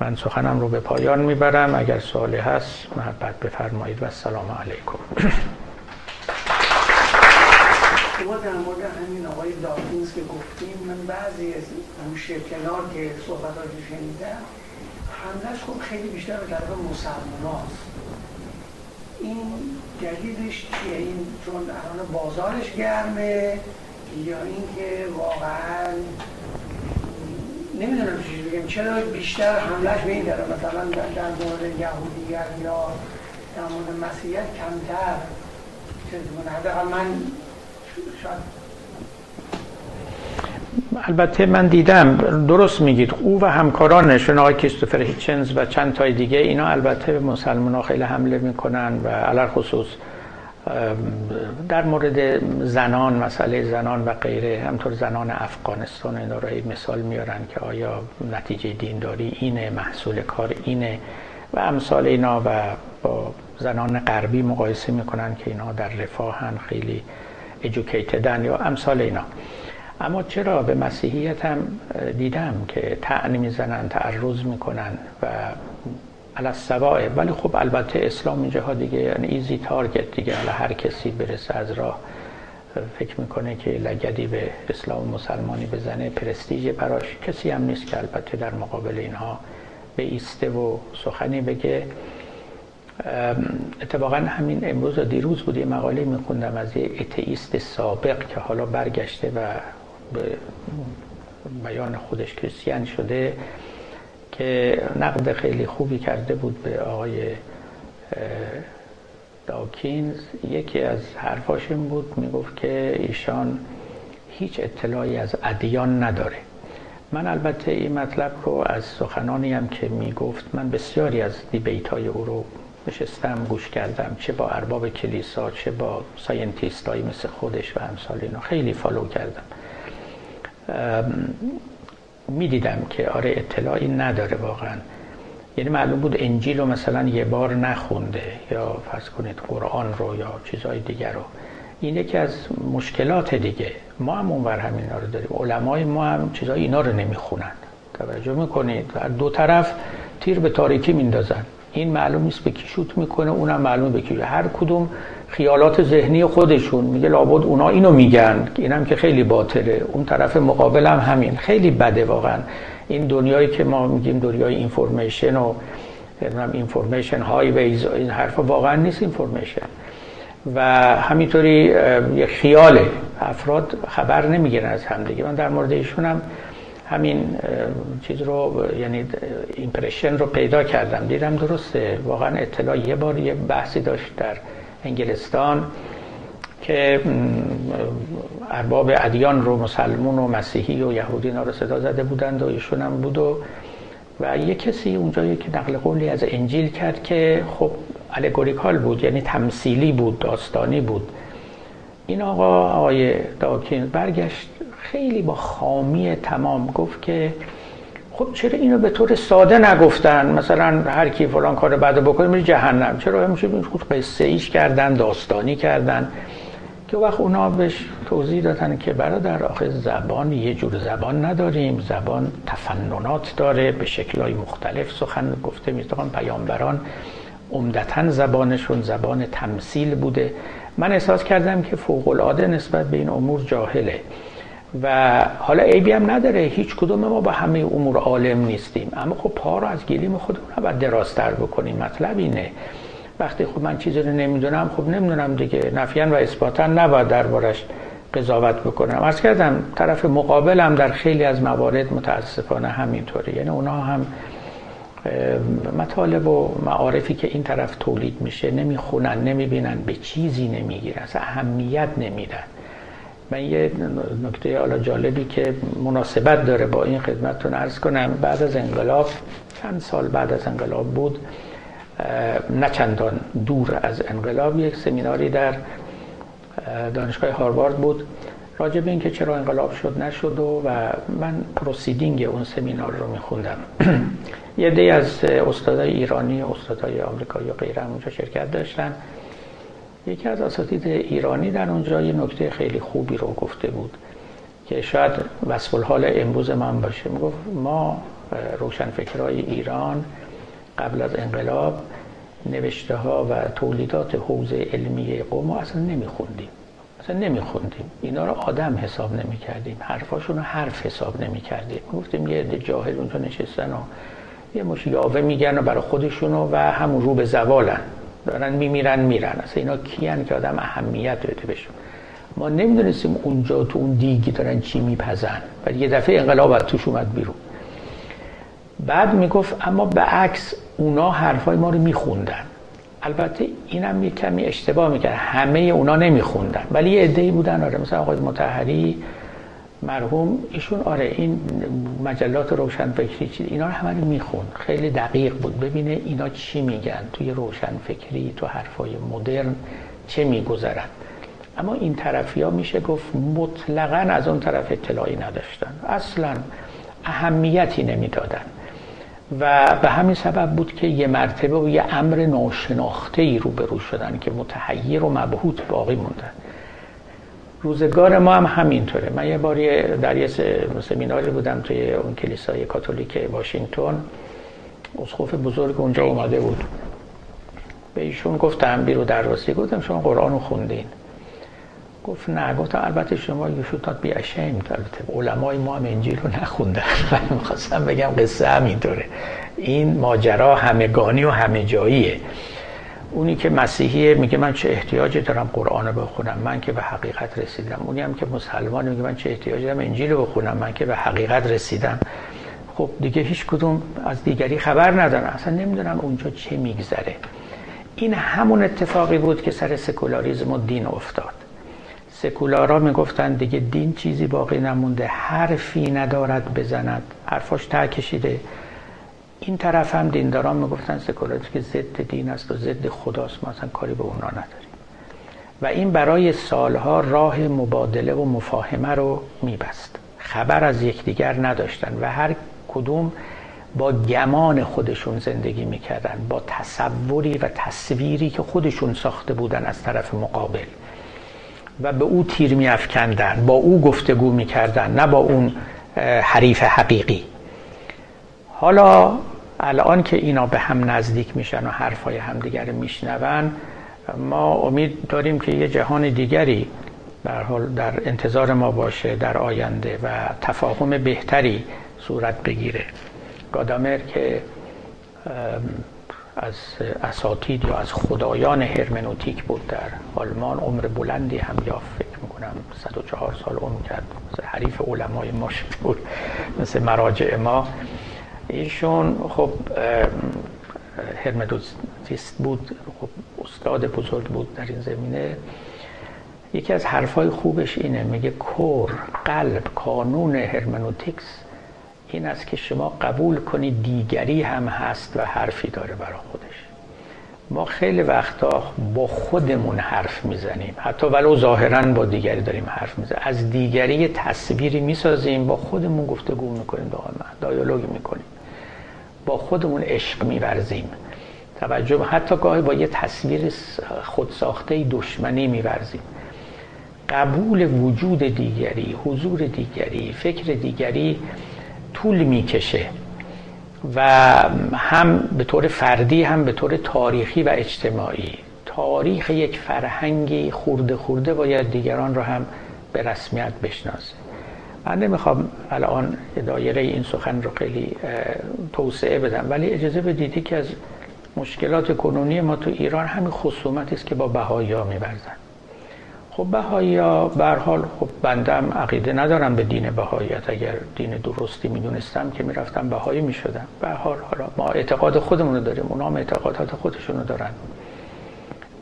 [SPEAKER 1] من سخنم رو به پایان می‌برم. اگر سوالی هست محبت بفرمایید و السلام علیکم.
[SPEAKER 2] شما در مورد همین آقای داکینز که گفتیم من بعضی از اون کنار که صحبتات شنیدم حملش خب خیلی بیشتر به طرف مسلمان. این دلیلش چیه؟ این چون الان بازارش گرمه یا اینکه واقعا نمی‌دونم چیزی بگم. چرا بیشتر حملش به این داره؟ مثلا در مورد یهودیت یا در مورد مسیحیت کمتر حداقل من شاید
[SPEAKER 1] البته من دیدم درست میگید. او و همکارانش آقای کریستوفر هیچنز و چند تای دیگه اینا البته به مسلمان ها خیلی حمله می‌کنن و علر خصوص در مورد زنان مسئله زنان و غیره همطور زنان افغانستان اینا مثال میارن که آیا نتیجه دینداری اینه محصول کار اینه و امثال اینا و با زنان غربی مقایسه می‌کنن که اینا در رفاهن خیلی ادوکیتدن یا امثال اینا. اما چرا؟ به مسیحیت هم دیدم که تعنی می‌زنن تعرض می‌کنن و علی ولی خب البته اسلام اینجاها دیگه یعنی ایزی تارگت دیگه. حالا هر کسی برسه از راه فکر می‌کنه که لگدی به اسلام مسلمانی بزنه پرستیژ براش کسی هم نیست که البته در مقابل اینها به ایسته و سخنی بگه. اتفاقا همین امروز و دیروز بود یه مقاله میخوندم از یه اتئیست سابق که حالا برگشته و به بیان خودش کریستیان شده. که نقد خیلی خوبی کرده بود به آقای داکینز یکی از حرفاش این بود می‌گفت که ایشان هیچ اطلاعی از ادیان نداره. من البته این مطلب رو از سخنانی هم که می‌گفت من بسیاری از debate های او رو نشستم گوش کردم چه با ارباب کلیسا چه با scientist مثل خودش و امثال اینا. خیلی follow کردم. می‌دیدم که آره اطلاعی نداره واقعا. یعنی معلوم بود انجیل رو مثلا یه بار نخونده یا فرض کنید قرآن رو یا چیزهای دیگر رو. این یکی از مشکلات دیگه. ما هم اونور همین رو داریم. علمای ما هم چیزای اینا رو نمی‌خونن. توجه می‌کنید؟ و دو طرف تیر به تاریکی میندازن. این معلوم نیست به کی شوت می‌کنه اونم معلوم به کی. هر کدوم خیالات ذهنی خودشون میگه لابد اونا اینو میگن اینم که خیلی باطله. اون طرف مقابل هم همین. خیلی بده واقعا. این دنیایی که ما میگیم دنیای information و information highways این حرفا واقعا نیست information و همینطوری یک خیاله افراد خبر نمی‌گیرن از همدیگه من در مورد ایشون هم همین چیز رو یعنی ایمپرشن رو پیدا کردم. دیدم درسته. واقعا اطلاع یه بار یه بحثی داشت در انگلستان که ارباب ادیان رو مسلمون و مسیحی و یهودی رو صدا زده بودند و ایشون هم بود و و یه کسی اونجا که نقل قولی از انجیل کرد که خب الگوریکال بود یعنی تمثیلی بود داستانی بود. این آقا آقای داکین برگشت خیلی با خامی تمام گفت که خب چرا اینو به طور ساده نگفتن؟ مثلا هر کی فلان کار بعد بکنه میره جهنم. چرا همیشه خود قصه ایش کردن داستانی کردن؟ که وقت اونا بهش توضیح دادن که برادر آخه زبان یه جور زبان نداریم. زبان تفننات داره به شکلهای مختلف سخن گفته می‌توان پیامبران عمدتا زبانشون زبان تمثیل بوده. من احساس کردم که فوق العاده نسبت به این امور جاهله. و حالا عیبی هم نداره. هیچ کدوم ما با همه امور عالم نیستیم. اما خب پا رو از گلیم خودمون باید درازتر بکنیم. مطلب اینه. وقتی خب من چیزی رو نمی‌دونم خب نمی‌دونم دیگه. نفیان و اثباتا نباید دربارش قضاوت بکنم. از کردم طرف مقابلم در خیلی از موارد متاسفانه همینطوره. یعنی اونا هم مطالب و معارفی که این طرف تولید میشه نمی‌خونن نمی‌بینن به چیزی نمی‌گیرن اهمیت نمیدن. من یه نکته حالا جالبی که مناسبت داره با این خدمتتون ارز کنم. بعد از انقلاب چند سال بعد از انقلاب بود نه چندان دور از انقلاب یک سمیناری در دانشگاه هاروارد بود. راجع به اینکه چرا انقلاب شد نشد و, و من پروسیدینگ اون سمینار رو میخوندم. [CLEARS THROAT] یه دی از استادای ایرانی استادای آمریکایی و غیره اونجا شرکت داشتن. یکی از اساتید ایرانی در اونجا یه نکته خیلی خوبی رو گفته بود که شاید وصف الحال امروز من باشه. می‌گفت ما روشنفکرهای ایران قبل از انقلاب نوشته ها و تولیدات حوزه علمی قوم اصلا نمیخوندیم. اصلا نمیخوندیم. اینا رو آدم حساب نمی کردیم حرفاشون رو حرف حساب نمی کردیم گفتیم یه عده جاهل اونجا نشستن و یه مش یاوه میگن و برای خودشونو و همون رو به زوالن. دارن میمیرن میرن. اصلا اینا کیان که آدم اهمیت بده بهشون. ما نمی‌دونستیم اونجا تو اون دیگی دارن چی میپزن. و یه دفعه انقلاب از توش اومد بیرون. بعد می‌گفت اما به عکس اونا حرفای ما رو میخوندن. البته اینم یه کمی اشتباه می‌کرد. همه اونا نمیخوندن. ولی یه عده‌ای بودن آره. مثلا آقای متحری مرحوم ایشون آره این مجلات روشنفکری چی اینا رو همه رو می‌خوند. خیلی دقیق بود. ببینه اینا چی میگن. توی روشنفکری تو حرفای مدرن چه میگذرن اما این طرفی ها میشه گفت مطلقا از اون طرف اطلاعی نداشتن. اصلا اهمیتی نمی‌دادن. و به همین سبب بود که یه مرتبه و یه امر ناشناخته ای روبرو شدن که متحیر و مبهوت باقی موندن. روزگار ما هم همینطوره. من یه باری در یه سمیناری بودم توی اون کلیسای کاتولیک واشنگتن اسقف بزرگ اونجا اومده بود. به ایشون گفتم بیرو در راستی گفتم شما قرآن رو خوندین. گفت نه. گفتم البته شما you should not be البته علمای ما هم انجیل رو نخوندن. [LAUGHS] و می‌خواستم بگم قصه همینطوره. این ماجرا همگانی و همه جاییه اونی که مسیحیه میگه من چه احتیاجی دارم قرآن رو بخونم؟ من که به حقیقت رسیدم. اونی هم که مسلمان میگه من چه احتیاجی دارم انجیل رو بخونم؟ من که به حقیقت رسیدم. خب دیگه هیچ کدوم از دیگری خبر ندارن. اصلا نمی‌دونم اونجا چه میگذره. این همون اتفاقی بود که سر سکولاریزم و دین افتاد. سکولارا می‌گفتن دیگه دین چیزی باقی نمونده. حرفی ندارد بزند. حرفاش تا کشیده. این طرف هم دینداران می‌گفتن سکولاریسم که ضد دین است و ضد خداست ما اصلا کاری به اونا نداریم. و این برای سالها راه مبادله و مفاهمه رو میبست. خبر از یکدیگر نداشتن و هر کدوم با گمان خودشون زندگی می‌کردن با تصوری و تصویری که خودشون ساخته بودن از طرف مقابل. و به او تیر میافکندن با او گفتگو می‌کردن نه با اون حریف حقیقی. حالا الان که اینا به هم نزدیک میشن و حرفای همدیگر میشنون ما امید داریم که یه جهان دیگری در حال در انتظار ما باشه در آینده و تفاهم بهتری صورت بگیره. گادامر که از اساتید یا از خدایان هرمنوتیک بود در آلمان عمر بلندی هم یا فکر می‌کنم 104 سال عمر کرد. مثل حریف علمای ما بود مثل مراجع ما. ایشون خب هرمنوتیست بود خب استاد بزرگ بود در این زمینه. یکی از حرفای خوبش اینه میگه کور قلب کانون هرمنوتیکس این است که شما قبول کنید دیگری هم هست و حرفی داره برای خودش. ما خیلی وقتا با خودمون حرف می‌زنیم. حتی ولو ظاهرا با دیگری داریم حرف می‌زنیم. از دیگری تصویری می‌سازیم با خودمون گفتگو می‌کنیم دائما دایالوگ می‌کنیم. با خودمون عشق میورزیم. توجه حتی گاهی با یه تصویر خودساخته دشمنی میورزیم. قبول وجود دیگری حضور دیگری فکر دیگری طول می‌کشه و هم به طور فردی هم به طور تاریخی و اجتماعی. تاریخ یک فرهنگی خورده خورده باید دیگران را هم به رسمیت بشناسه. من نمی‌خوام الان دایره این سخن رو خیلی توسعه بدم ولی اجازه بدیدی که از مشکلات کنونی ما تو ایران همین خصومتی است که با بهایی ها میبرزن خب بهایی ها حال خب بندم عقیده ندارم به دین بهاییت اگر دین درستی می‌دونستم که می‌رفتم بهایی می‌شدم. به حال حالا ما اعتقاد خودمون رو داریم اونا هم اعتقادات خودشون رو دارن.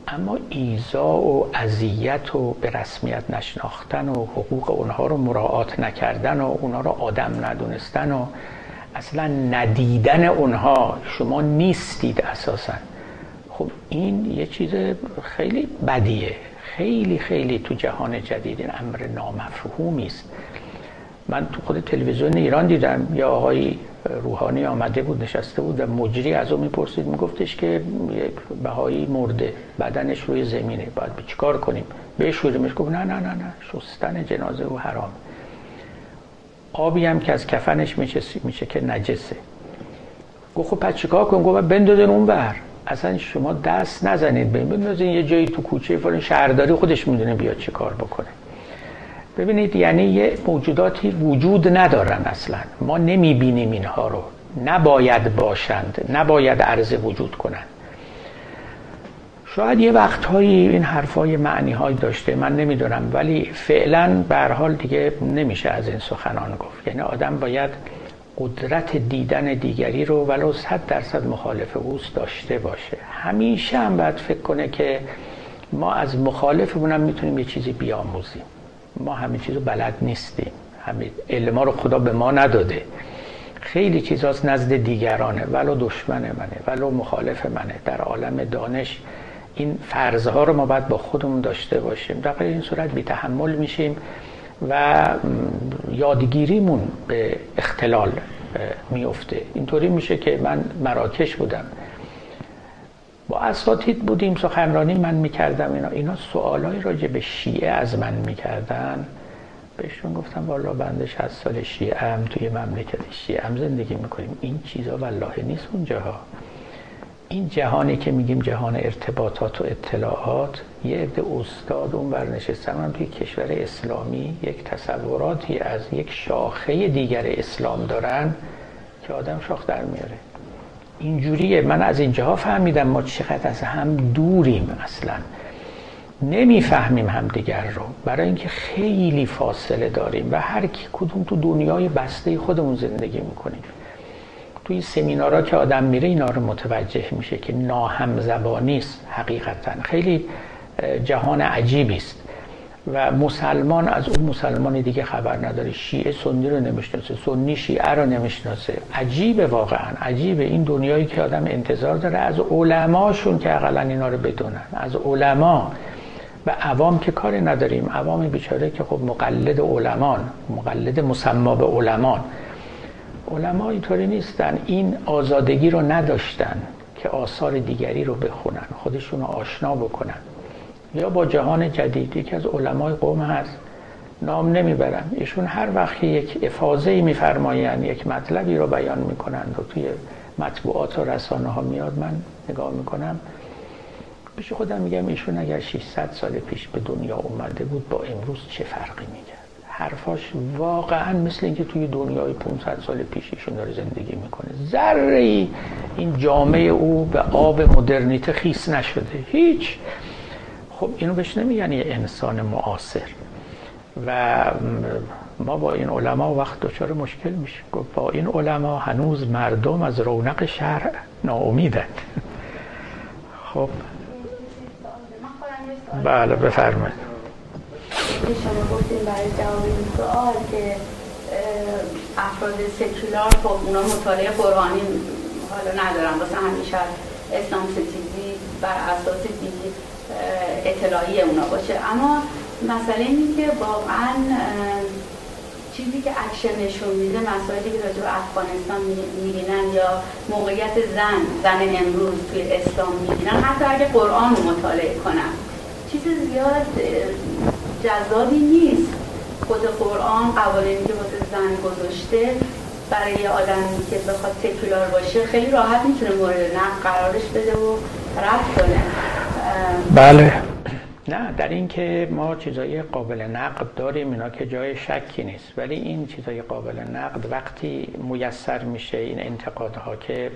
[SPEAKER 1] اما ایزا و اذیت و به رسمیت نشناختن و حقوق اونها رو مراعات نکردن و اونها رو آدم ندونستن و اصلا ندیدن اونها شما نیستید اساسا. خب این یه چیز خیلی بدیه. خیلی خیلی تو جهان جدید این امر نامفهومی است. من تو خود تلویزیون ایران دیدم یا آقای روحانی آمده بود نشسته بود و مجری از او می‌پرسید میگفتش که یک بهایی مرده بدنش روی زمینه باید چیکار کنیم؟ بشوریمش گفت نه نه نه نه شستن جنازه و حرام. آبی هم که از کفنش میشه میشه که نجسه. گفت خب پس چیکار کنیم؟ گفت بندازین اون بر. اصلا شما دست نزنید بندازین یه جایی تو کوچه فلان شهرداری خودش می‌دونه بیاد چه کار بکنه. ببینید یعنی یه موجوداتی وجود ندارن اصلا. ما نمی‌بینیم اینها رو. نباید باشند. نباید عرض وجود کنند. شاید یه وقتهایی این حرفای معنی های داشته من نمی‌دونم ولی فعلا به حال دیگه نمیشه از این سخنان گفت. یعنی آدم باید قدرت دیدن دیگری رو ولو صد درصد مخالف اوست داشته باشه. همیشه هم باید فکر کنه که ما از مخالفمون هم می‌تونیم یه چیزی بیاموزیم. ما همه چیزو بلد نیستیم. همه علم رو خدا به ما نداده. خیلی چیزاست نزد دیگرانه. ولو دشمن منه ولو مخالف منه. در عالم دانش این فرضها رو ما باید با خودمون داشته باشیم. در این صورت بی تحمل میشیم و یادگیریمون به اختلال میفته اینطوری میشه که من مراکش بودم. با اساتید بودیم سخنرانی من می‌کردم اینا اینا سوالای راجع به شیعه از من می‌کردن. بهشون گفتم والا بنده 60 سال شیعه هم توی مملکت شیعه هم زندگی می‌کنیم. این چیزا والله نیست اونجاها. این جهانی که میگیم جهان ارتباطات و اطلاعات یه عده استاد اون برنشستن هم توی کشور اسلامی یک تصوراتی از یک شاخه دیگر اسلام دارن که آدم شاخ در میاره. اینجوریه. من از اینجاها فهمیدم ما چقدر از هم دوریم اصلا. نمی‌فهمیم همدیگر رو. برای اینکه خیلی فاصله داریم و هر کی کدوم تو دنیای بسته خودمون زندگی می‌کنیم توی سمینارها که آدم میره اینا رو متوجه میشه که ناهمزبانی است حقیقتا. خیلی جهان عجیبی است. و مسلمان از اون مسلمان دیگه خبر نداره. شیعه سنی رو نمی‌شناسه سنی شیعه رو نمی‌شناسه. عجیبه واقعا عجیبه. این دنیایی که آدم انتظار داره از علماشون که اقلا اینا رو بدونن. از علما. و عوام که کاری نداریم. عوام بیچاره که خب مقلد علمان مقلد مسما به علمان. علما اینطوری نیستن. این آزادگی رو نداشتن که آثار دیگری رو بخونن خودشون رو آشنا بکنن. یا با جهان جدیدی که از علمای قوم هست نام نمی‌برم. ایشون هر وقت یک افاظه میفرمایند یک مطلبی رو بیان می‌کنند و توی مطبوعات و رسانه ها میاد من نگاه می‌کنم. پیش خودم میگم ایشون اگر 600 سال پیش به دنیا اومده بود با امروز چه فرقی می‌کرد؟ حرفاش واقعا مثل اینکه توی دنیای 500 سال پیش ایشون داره زندگی می‌کنه. ذره این جامعه او به آب مدرنیته خیس نشده. هیچ خب اینو بهش نمیگن یه انسان معاصر. و ما با این علما وقت دچار مشکل میشه. با این علما هنوز مردم از رونق شهر ناامیدن. [LAUGHS] خب. بله بفرمایید.
[SPEAKER 3] شما گفتین برای جواب این سوال که افراد سکولار خب اونا مطالعه قرآنی حالا ندارن. واسه همیشه اسلام ستیزی بر اساس دینی اطلاعی اونا باشه. اما مسئله اینه که واقعا چیزی که اکشن نشون میده مسائلی که راجع به افغانستان می‌بینن یا موقعیت زن زن امروز توی اسلام می‌بینن حتی اگه قرآن رو مطالعه کنن. چیز زیاد جذابی نیست. خود قرآن قوانینی که واسه زن گذاشته برای آدمی که بخواد سکولار باشه خیلی راحت می‌تونه مورد نقد قرارش بده و رد کنه.
[SPEAKER 1] بله. نه در این که ما چیزای قابل نقد داریم اینا که جای شکی نیست. ولی این چیزای قابل نقد وقتی میسر میشه این انتقادها که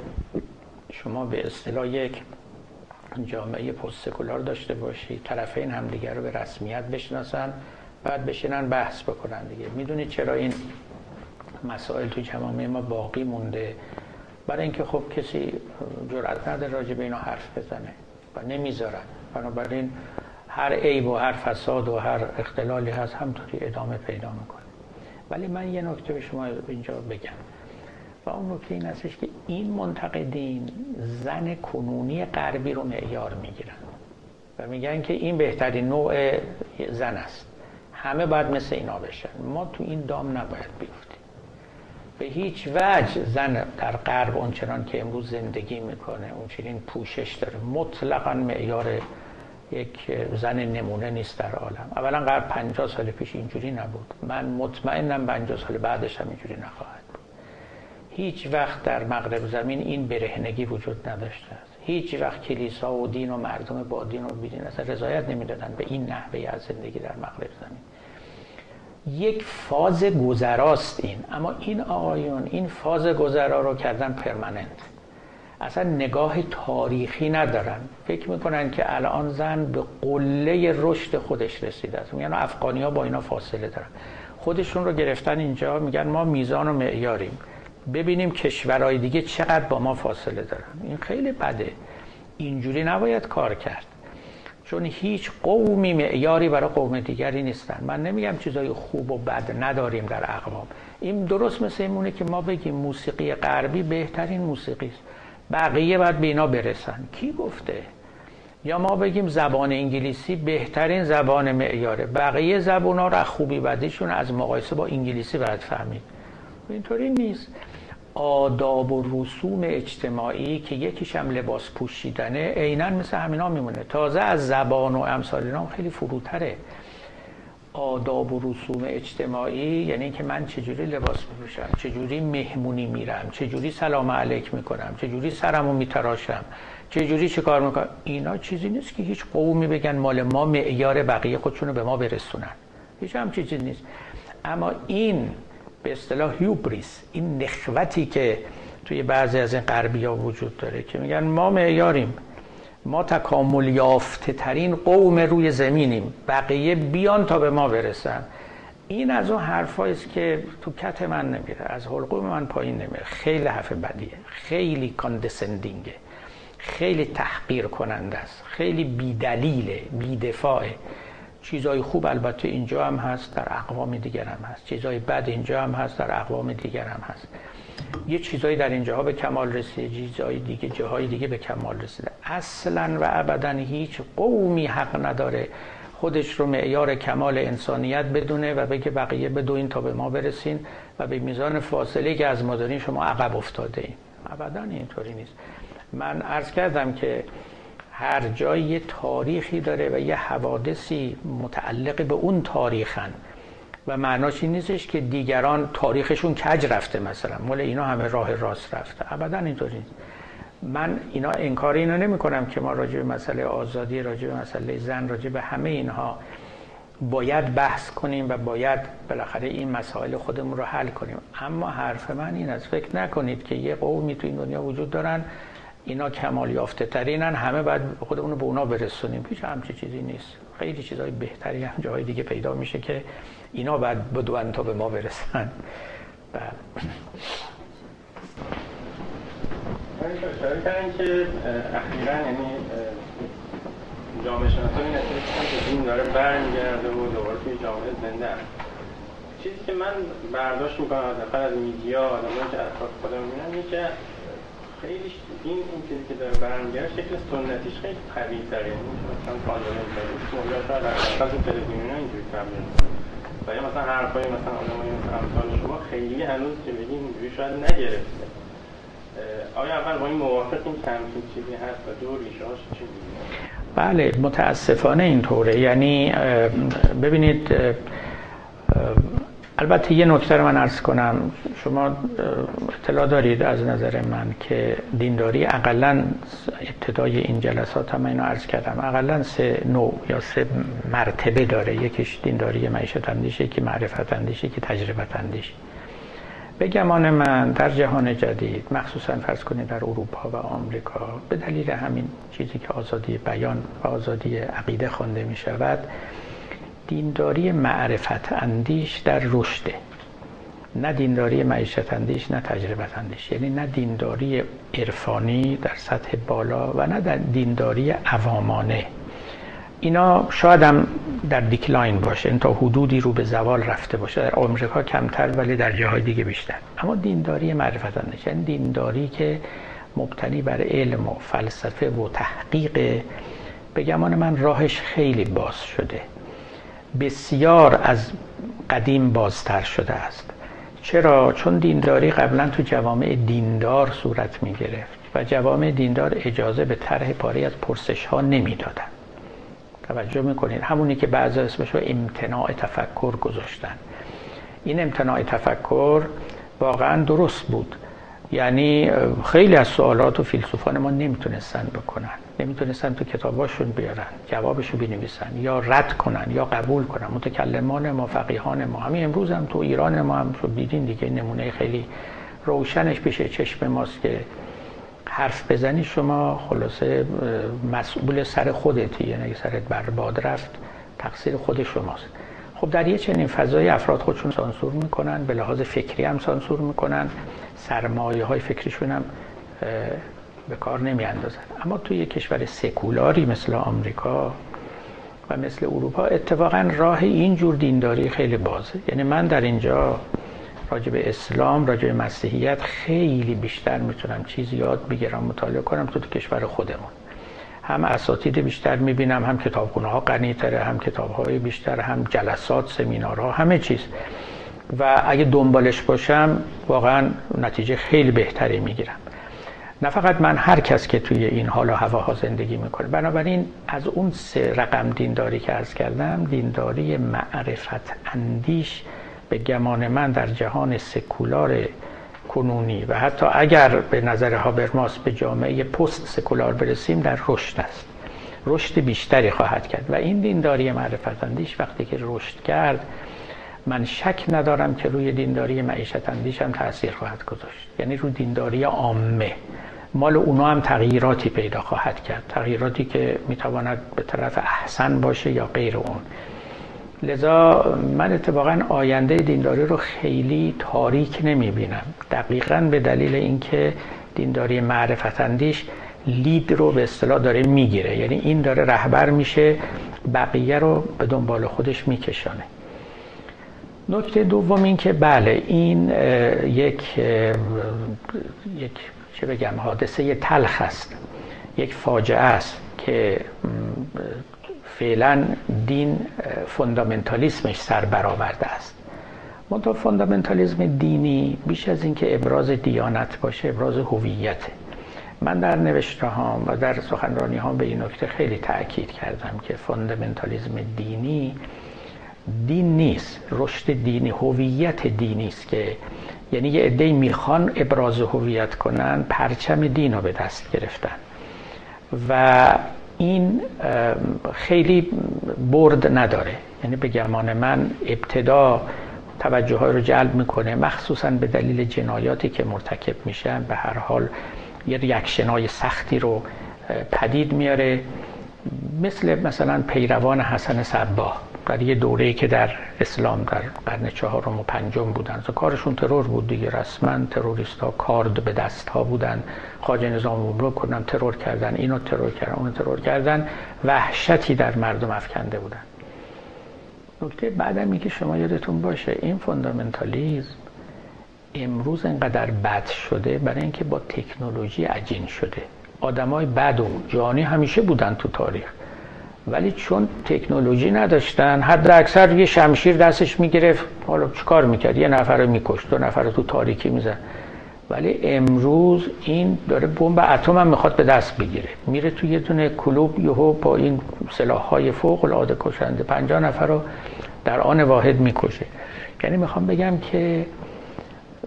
[SPEAKER 1] شما به اصطلاح یک جامعه پست سکولار داشته باشی طرفین همدیگر رو به رسمیت بشناسن بعد بشینن بحث بکنن دیگه. می‌دونید چرا این مسائل تو جامعه ما باقی مونده؟ برای اینکه خب کسی جرأت نداره راجع به اینا حرف بزنه. و نمی‌ذارن. بنابراین هر عیب و هر فساد و هر اختلالی هست همطوری ادامه پیدا می‌کنه. ولی من یه نکته به شما اینجا بگم. و اون نکته این هستش که این منتقدین زن کنونی غربی رو معیار می‌گیرن و میگن که این بهترین نوع زن است. همه باید مثل اینا بشن. ما تو این دام نباید بیفتیم. به هیچ وجه زن در غرب اونچنان که امروز زندگی می‌کنه اونچنین پوشش داره. مطلقا معیار یک زن نمونه نیست در عالم. اولا غرب 50 سال پیش اینجوری نبود. من مطمئنم 50 سال بعدش هم اینجوری نخواهد بود. هیچ وقت در مغرب زمین این برهنگی وجود نداشته است. هیچ وقت کلیسا و دین و مردم با دین و بیدین اصلا رضایت نمی‌دادن به این نحوه از زندگی در مغرب زمین. یک فاز گذراست این. اما این آقایون این فاز گذرا رو کردن پرمننت. اصلا نگاه تاریخی ندارن. فکر می‌کنن که الان زن به قله رشد خودش رسیده است. میگن افغانی ها با اینا فاصله دارن. خودشون رو گرفتن اینجا میگن ما میزان و معیاریم. ببینیم کشورهای دیگه چقدر با ما فاصله دارن. این خیلی بده. اینجوری نباید کار کرد. چون هیچ قومی معیاری برای قوم دیگری نیستن. من نمیگم چیزای خوب و بد نداریم در اقوام. این درست مثل اینمونه که ما بگیم موسیقی غربی بهترین موسیقی است. بقیه باید به اینا برسن. کی گفته؟ یا ما بگیم زبان انگلیسی بهترین زبان معیاره. بقیه زبان ها را خوبی بدیشون از مقایسه با انگلیسی باید فهمید. اینطوری نیست. آداب و رسوم اجتماعی که یکیش هم لباس پوشیدنه عینا مثل همینا میمونه. تازه از زبان و امثال اینا خیلی فروتره. آداب و رسوم اجتماعی یعنی که من چجوری لباس میپوشم چجوری مهمونی میرم چجوری سلام علیک می‌کنم چجوری سرمو میتراشم چجوری چه کار می‌کنم؟ اینا چیزی نیست که هیچ قومی بگن مال ما معیار بقیه خودشونو به ما برسونن. هیچ هم چیزی نیست. اما این به اصطلاح هیوبریس این نخوتی که توی بعضی از این غربی ها وجود داره که میگن ما معیاریم. ما تکامل یافته ترین قوم روی زمینیم. بقیه بیان تا به ما برسن. این از اون حرفایی است که تو کت من نمیره از حلقوم من پایین نمیره. خیلی حرف بدیه. خیلی کاندسندینگه خیلی تحقیر کننده است. خیلی بیدلیله بیدفاعه. چیزای خوب البته اینجا هم هست در اقوام دیگر هم هست. چیزای بد اینجا هم هست در اقوام دیگر هم هست. یه چیزایی در اینجاها به کمال رسیده چیزای دیگه جاهای دیگه به کمال رسیده. اصلا و ابدا هیچ قومی حق نداره خودش رو معیار کمال انسانیت بدونه و بگه بقیه بدوین تا به ما برسین و به میزان فاصله که از ما دارین شما عقب افتاده این ابدا اینطوری نیست. من عرض کردم که هر جایی یه تاریخی داره و یه حوادثی متعلق به اون تاریخن. و معناش این نیستش که دیگران تاریخشون کج رفته مثلا. مال اینا همه راه راست رفته. ابدا اینطوری من اینا انکار اینا نمی کنم که ما راجع به مسئله آزادی راجع به مسئله زن راجع به همه اینها باید بحث کنیم و باید بالاخره این مسائل خودمون رو حل کنیم. اما حرف من این است. فکر نکنید که یه قومی تو این دنیا وجود دارن اینا کمال یافته ترینن همه باید خودمون رو به اونا برسونیم. هیچ همچی چیزی نیست. خیلی چیزهای بهتری هم جاهای دیگه پیدا میشه که اینا باید بدون تا به ما برسن.
[SPEAKER 4] بله. اشاره کردن که اخیرا یعنی جامعه شناسان این که دین داره برمیگرده و دوباره توی جامعه زنده چیزی که من برداشت می‌کنم از از میدیا آدمایی که اطراف خودم می‌بینم که خیلی این این چیزی که داره برمیگرده شکل سنتیش خیلی قوی تره مثلا فاندامنتالیسم یا شاید در اساس تلویزیون اینجوری تبدیل و یا مثلا حرفای مثلا آدمای امثال شما خیلی هنوز که بگیم اینجوری شاید نگرفته. آیا اول با این موافقیم که همچین چیزی هست و دور ریشه‌هاش چی
[SPEAKER 1] بله متاسفانه اینطوره. یعنی ببینید البته یه نکته رو من ارز کنم. شما اطلاع دارید از نظر من که دینداری اقلا ابتدای این جلسات هم اینو عرض کردم. اقلا سه نوع یا سه مرتبه داره. یکیش دینداری معیشت اندیشه یکی معرفت اندیشه یکی تجربت اندیشه. به گمان من در جهان جدید مخصوصا فرض کنید در اروپا و آمریکا به دلیل همین چیزی که آزادی بیان و آزادی عقیده خوانده می شود دینداری معرفت اندیش در رشده نه دینداری معیشت اندیش نه تجربت اندیش. یعنی نه دینداری عرفانی در سطح بالا و نه در دینداری عوامانه. اینا شاید هم در دیکلاین باشه این تا حدودی رو به زوال رفته باشه. در آمریکا کمتر ولی در جاهای دیگه بیشتر. اما دینداری معرفت اندیش یعنی دینداری که مبتنی بر علم و فلسفه و تحقیق. به گمان من راهش خیلی باز شده. بسیار از قدیم بازتر شده است. چرا؟ چون دینداری قبلا تو جوامع دیندار صورت می گرفت و جوامع دیندار اجازه به طرح پاری از پرسش ها نمی دادن. توجه می‌کنید؟ همونی که بعضا اسمش رو امتناع تفکر گذاشتن. این امتناع تفکر واقعا درست بود. یعنی خیلی از سوالات و فیلسوفان ما نمی‌تونستن بکنن. نمی‌تونستن تو کتاباشون بیارن جوابشو بنویسن یا رد کنن یا قبول کنن. متکلمان ما فقیهان ما. همین امروز هم تو ایران ما هم شو دیدین دیگه نمونه خیلی روشنش پیش چشم ماست که حرف بزنی شما خلاصه مسئول سر خودتی. یعنی سرت برباد رفت تقصیر خود شماست. خب در یه چنین فضای افراد خودشون سانسور می‌کنن به لحاظ فکری هم سانسور می‌کنن سرمایه های فکریشون هم به کار نمی اندازن. اما توی کشور سکولاری مثل آمریکا و مثل اروپا اتفاقا راه این جور دینداری خیلی بازه. یعنی من در اینجا راجع به اسلام راجع به مسیحیت خیلی بیشتر می‌تونم چیز یاد بگیرم مطالعه کنم تو, تو کشور خودمون. هم اساتید بیشتر می‌بینم هم کتابخونه ها غنی تره هم کتاب های بیشتر هم جلسات سمینارها همه چیز. و اگه دنبالش باشم واقعا نتیجه خیلی بهتری می‌گیرم. نه فقط من هر کس که توی این حال و هواها زندگی می‌کنه. بنابراین از اون سه رقم دینداری که ارز کردم دینداری معرفت اندیش به گمان من در جهان سکولار کنونی و حتی اگر به نظر هابرماس به جامعه پست سکولار برسیم در رشد است. رشد بیشتری خواهد کرد و این دینداری معرفت اندیش وقتی که رشد کرد من شک ندارم که روی دینداری معیشت اندیش هم تاثیر خواهد گذاشت. یعنی روی دینداری عامه. مال اونا هم تغییراتی پیدا خواهد کرد. تغییراتی که می‌تواند به طرف احسن باشه یا غیر اون. لذا من اتفاقا آینده دینداری رو خیلی تاریک نمی بینم دقیقا به دلیل اینکه دینداری معرفت اندیش لید رو به اصطلاح داره می‌گیره. یعنی این داره رهبر میشه بقیه رو به دنبال خودش میکشانه. نکته دوم این که بله این یک یک چه بگم حادثه تلخ است. یک فاجعه است که فعلا دین فوندامنتالیسمش سر برآورده است. منتها فوندامنتالیسم دینی بیش از اینکه ابراز دیانت باشه ابراز هویته. من در نوشته هام و در سخنرانی هام به این نکته خیلی تاکید کردم که فوندامنتالیسم دینی دین نیست. رشد دینی هویت دینی است که یعنی یه عده می‌خوان ابراز هویت کنن پرچم دین رو به دست گرفتن. و این خیلی برد نداره. یعنی به گمان من ابتدا توجه های رو جلب می‌کنه مخصوصا به دلیل جنایاتی که مرتکب میشن. به هر حال یه ریاکشنای سختی رو پدید میاره. مثل مثلا پیروان حسن صباه در یه دوره که در اسلام در قرن چهارم و پنجم بودن. کارشون ترور بود دیگه. رسما تروریست ها کارد به دست ها بودن. خاج نظام رو کنن ترور کردن. اینو ترور کردن اونو ترور کردن. وحشتی در مردم افکنده بودن. نکته بعدم که شما یادتون باشه این فوندامنتالیزم امروز انقدر بد شده برای اینکه با تکنولوژی عجین شده. آدمای بد و جانی همیشه بودن تو تاریخ. ولی چون تکنولوژی نداشتن حد اکثر یه شمشیر دستش می‌گرفت. حالا چیکار می‌کرد؟ یه نفر رو میکشت دو نفر رو تو تاریکی می‌زد. ولی امروز این داره بمب اتم هم می‌خواد به دست بگیره. میره تو یه دونه کلوب یهو با این سلاح های فوق العاده کشنده 50 نفر رو در آن واحد می‌کشه. یعنی می‌خوام بگم که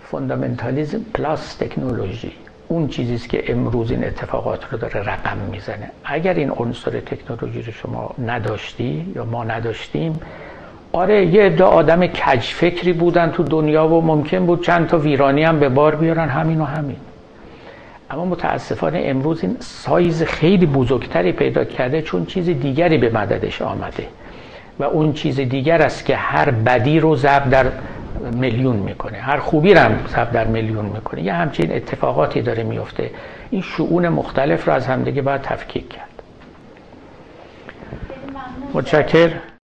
[SPEAKER 1] fundamentalism plus تکنولوژی. اون چیزی است که امروز این اتفاقات رو داره رقم می‌زنه. اگر این عنصر تکنولوژی رو شما نداشتی یا ما نداشتیم آره یه عده آدم کج فکری بودن تو دنیا و ممکن بود چند تا ویرانی هم به بار بیارن همین و همین. اما متاسفانه امروز این سایز خیلی بزرگتری پیدا کرده چون چیز دیگری به مددش آمده. و اون چیز دیگر است که هر بدی رو ضرب در میلیون می‌کنه. هر خوبی رو هم در میلیون می‌کنه. یه همچین اتفاقاتی داره میفته این شعون مختلف رو از همدیگه باید تفکیک کرد. متشکر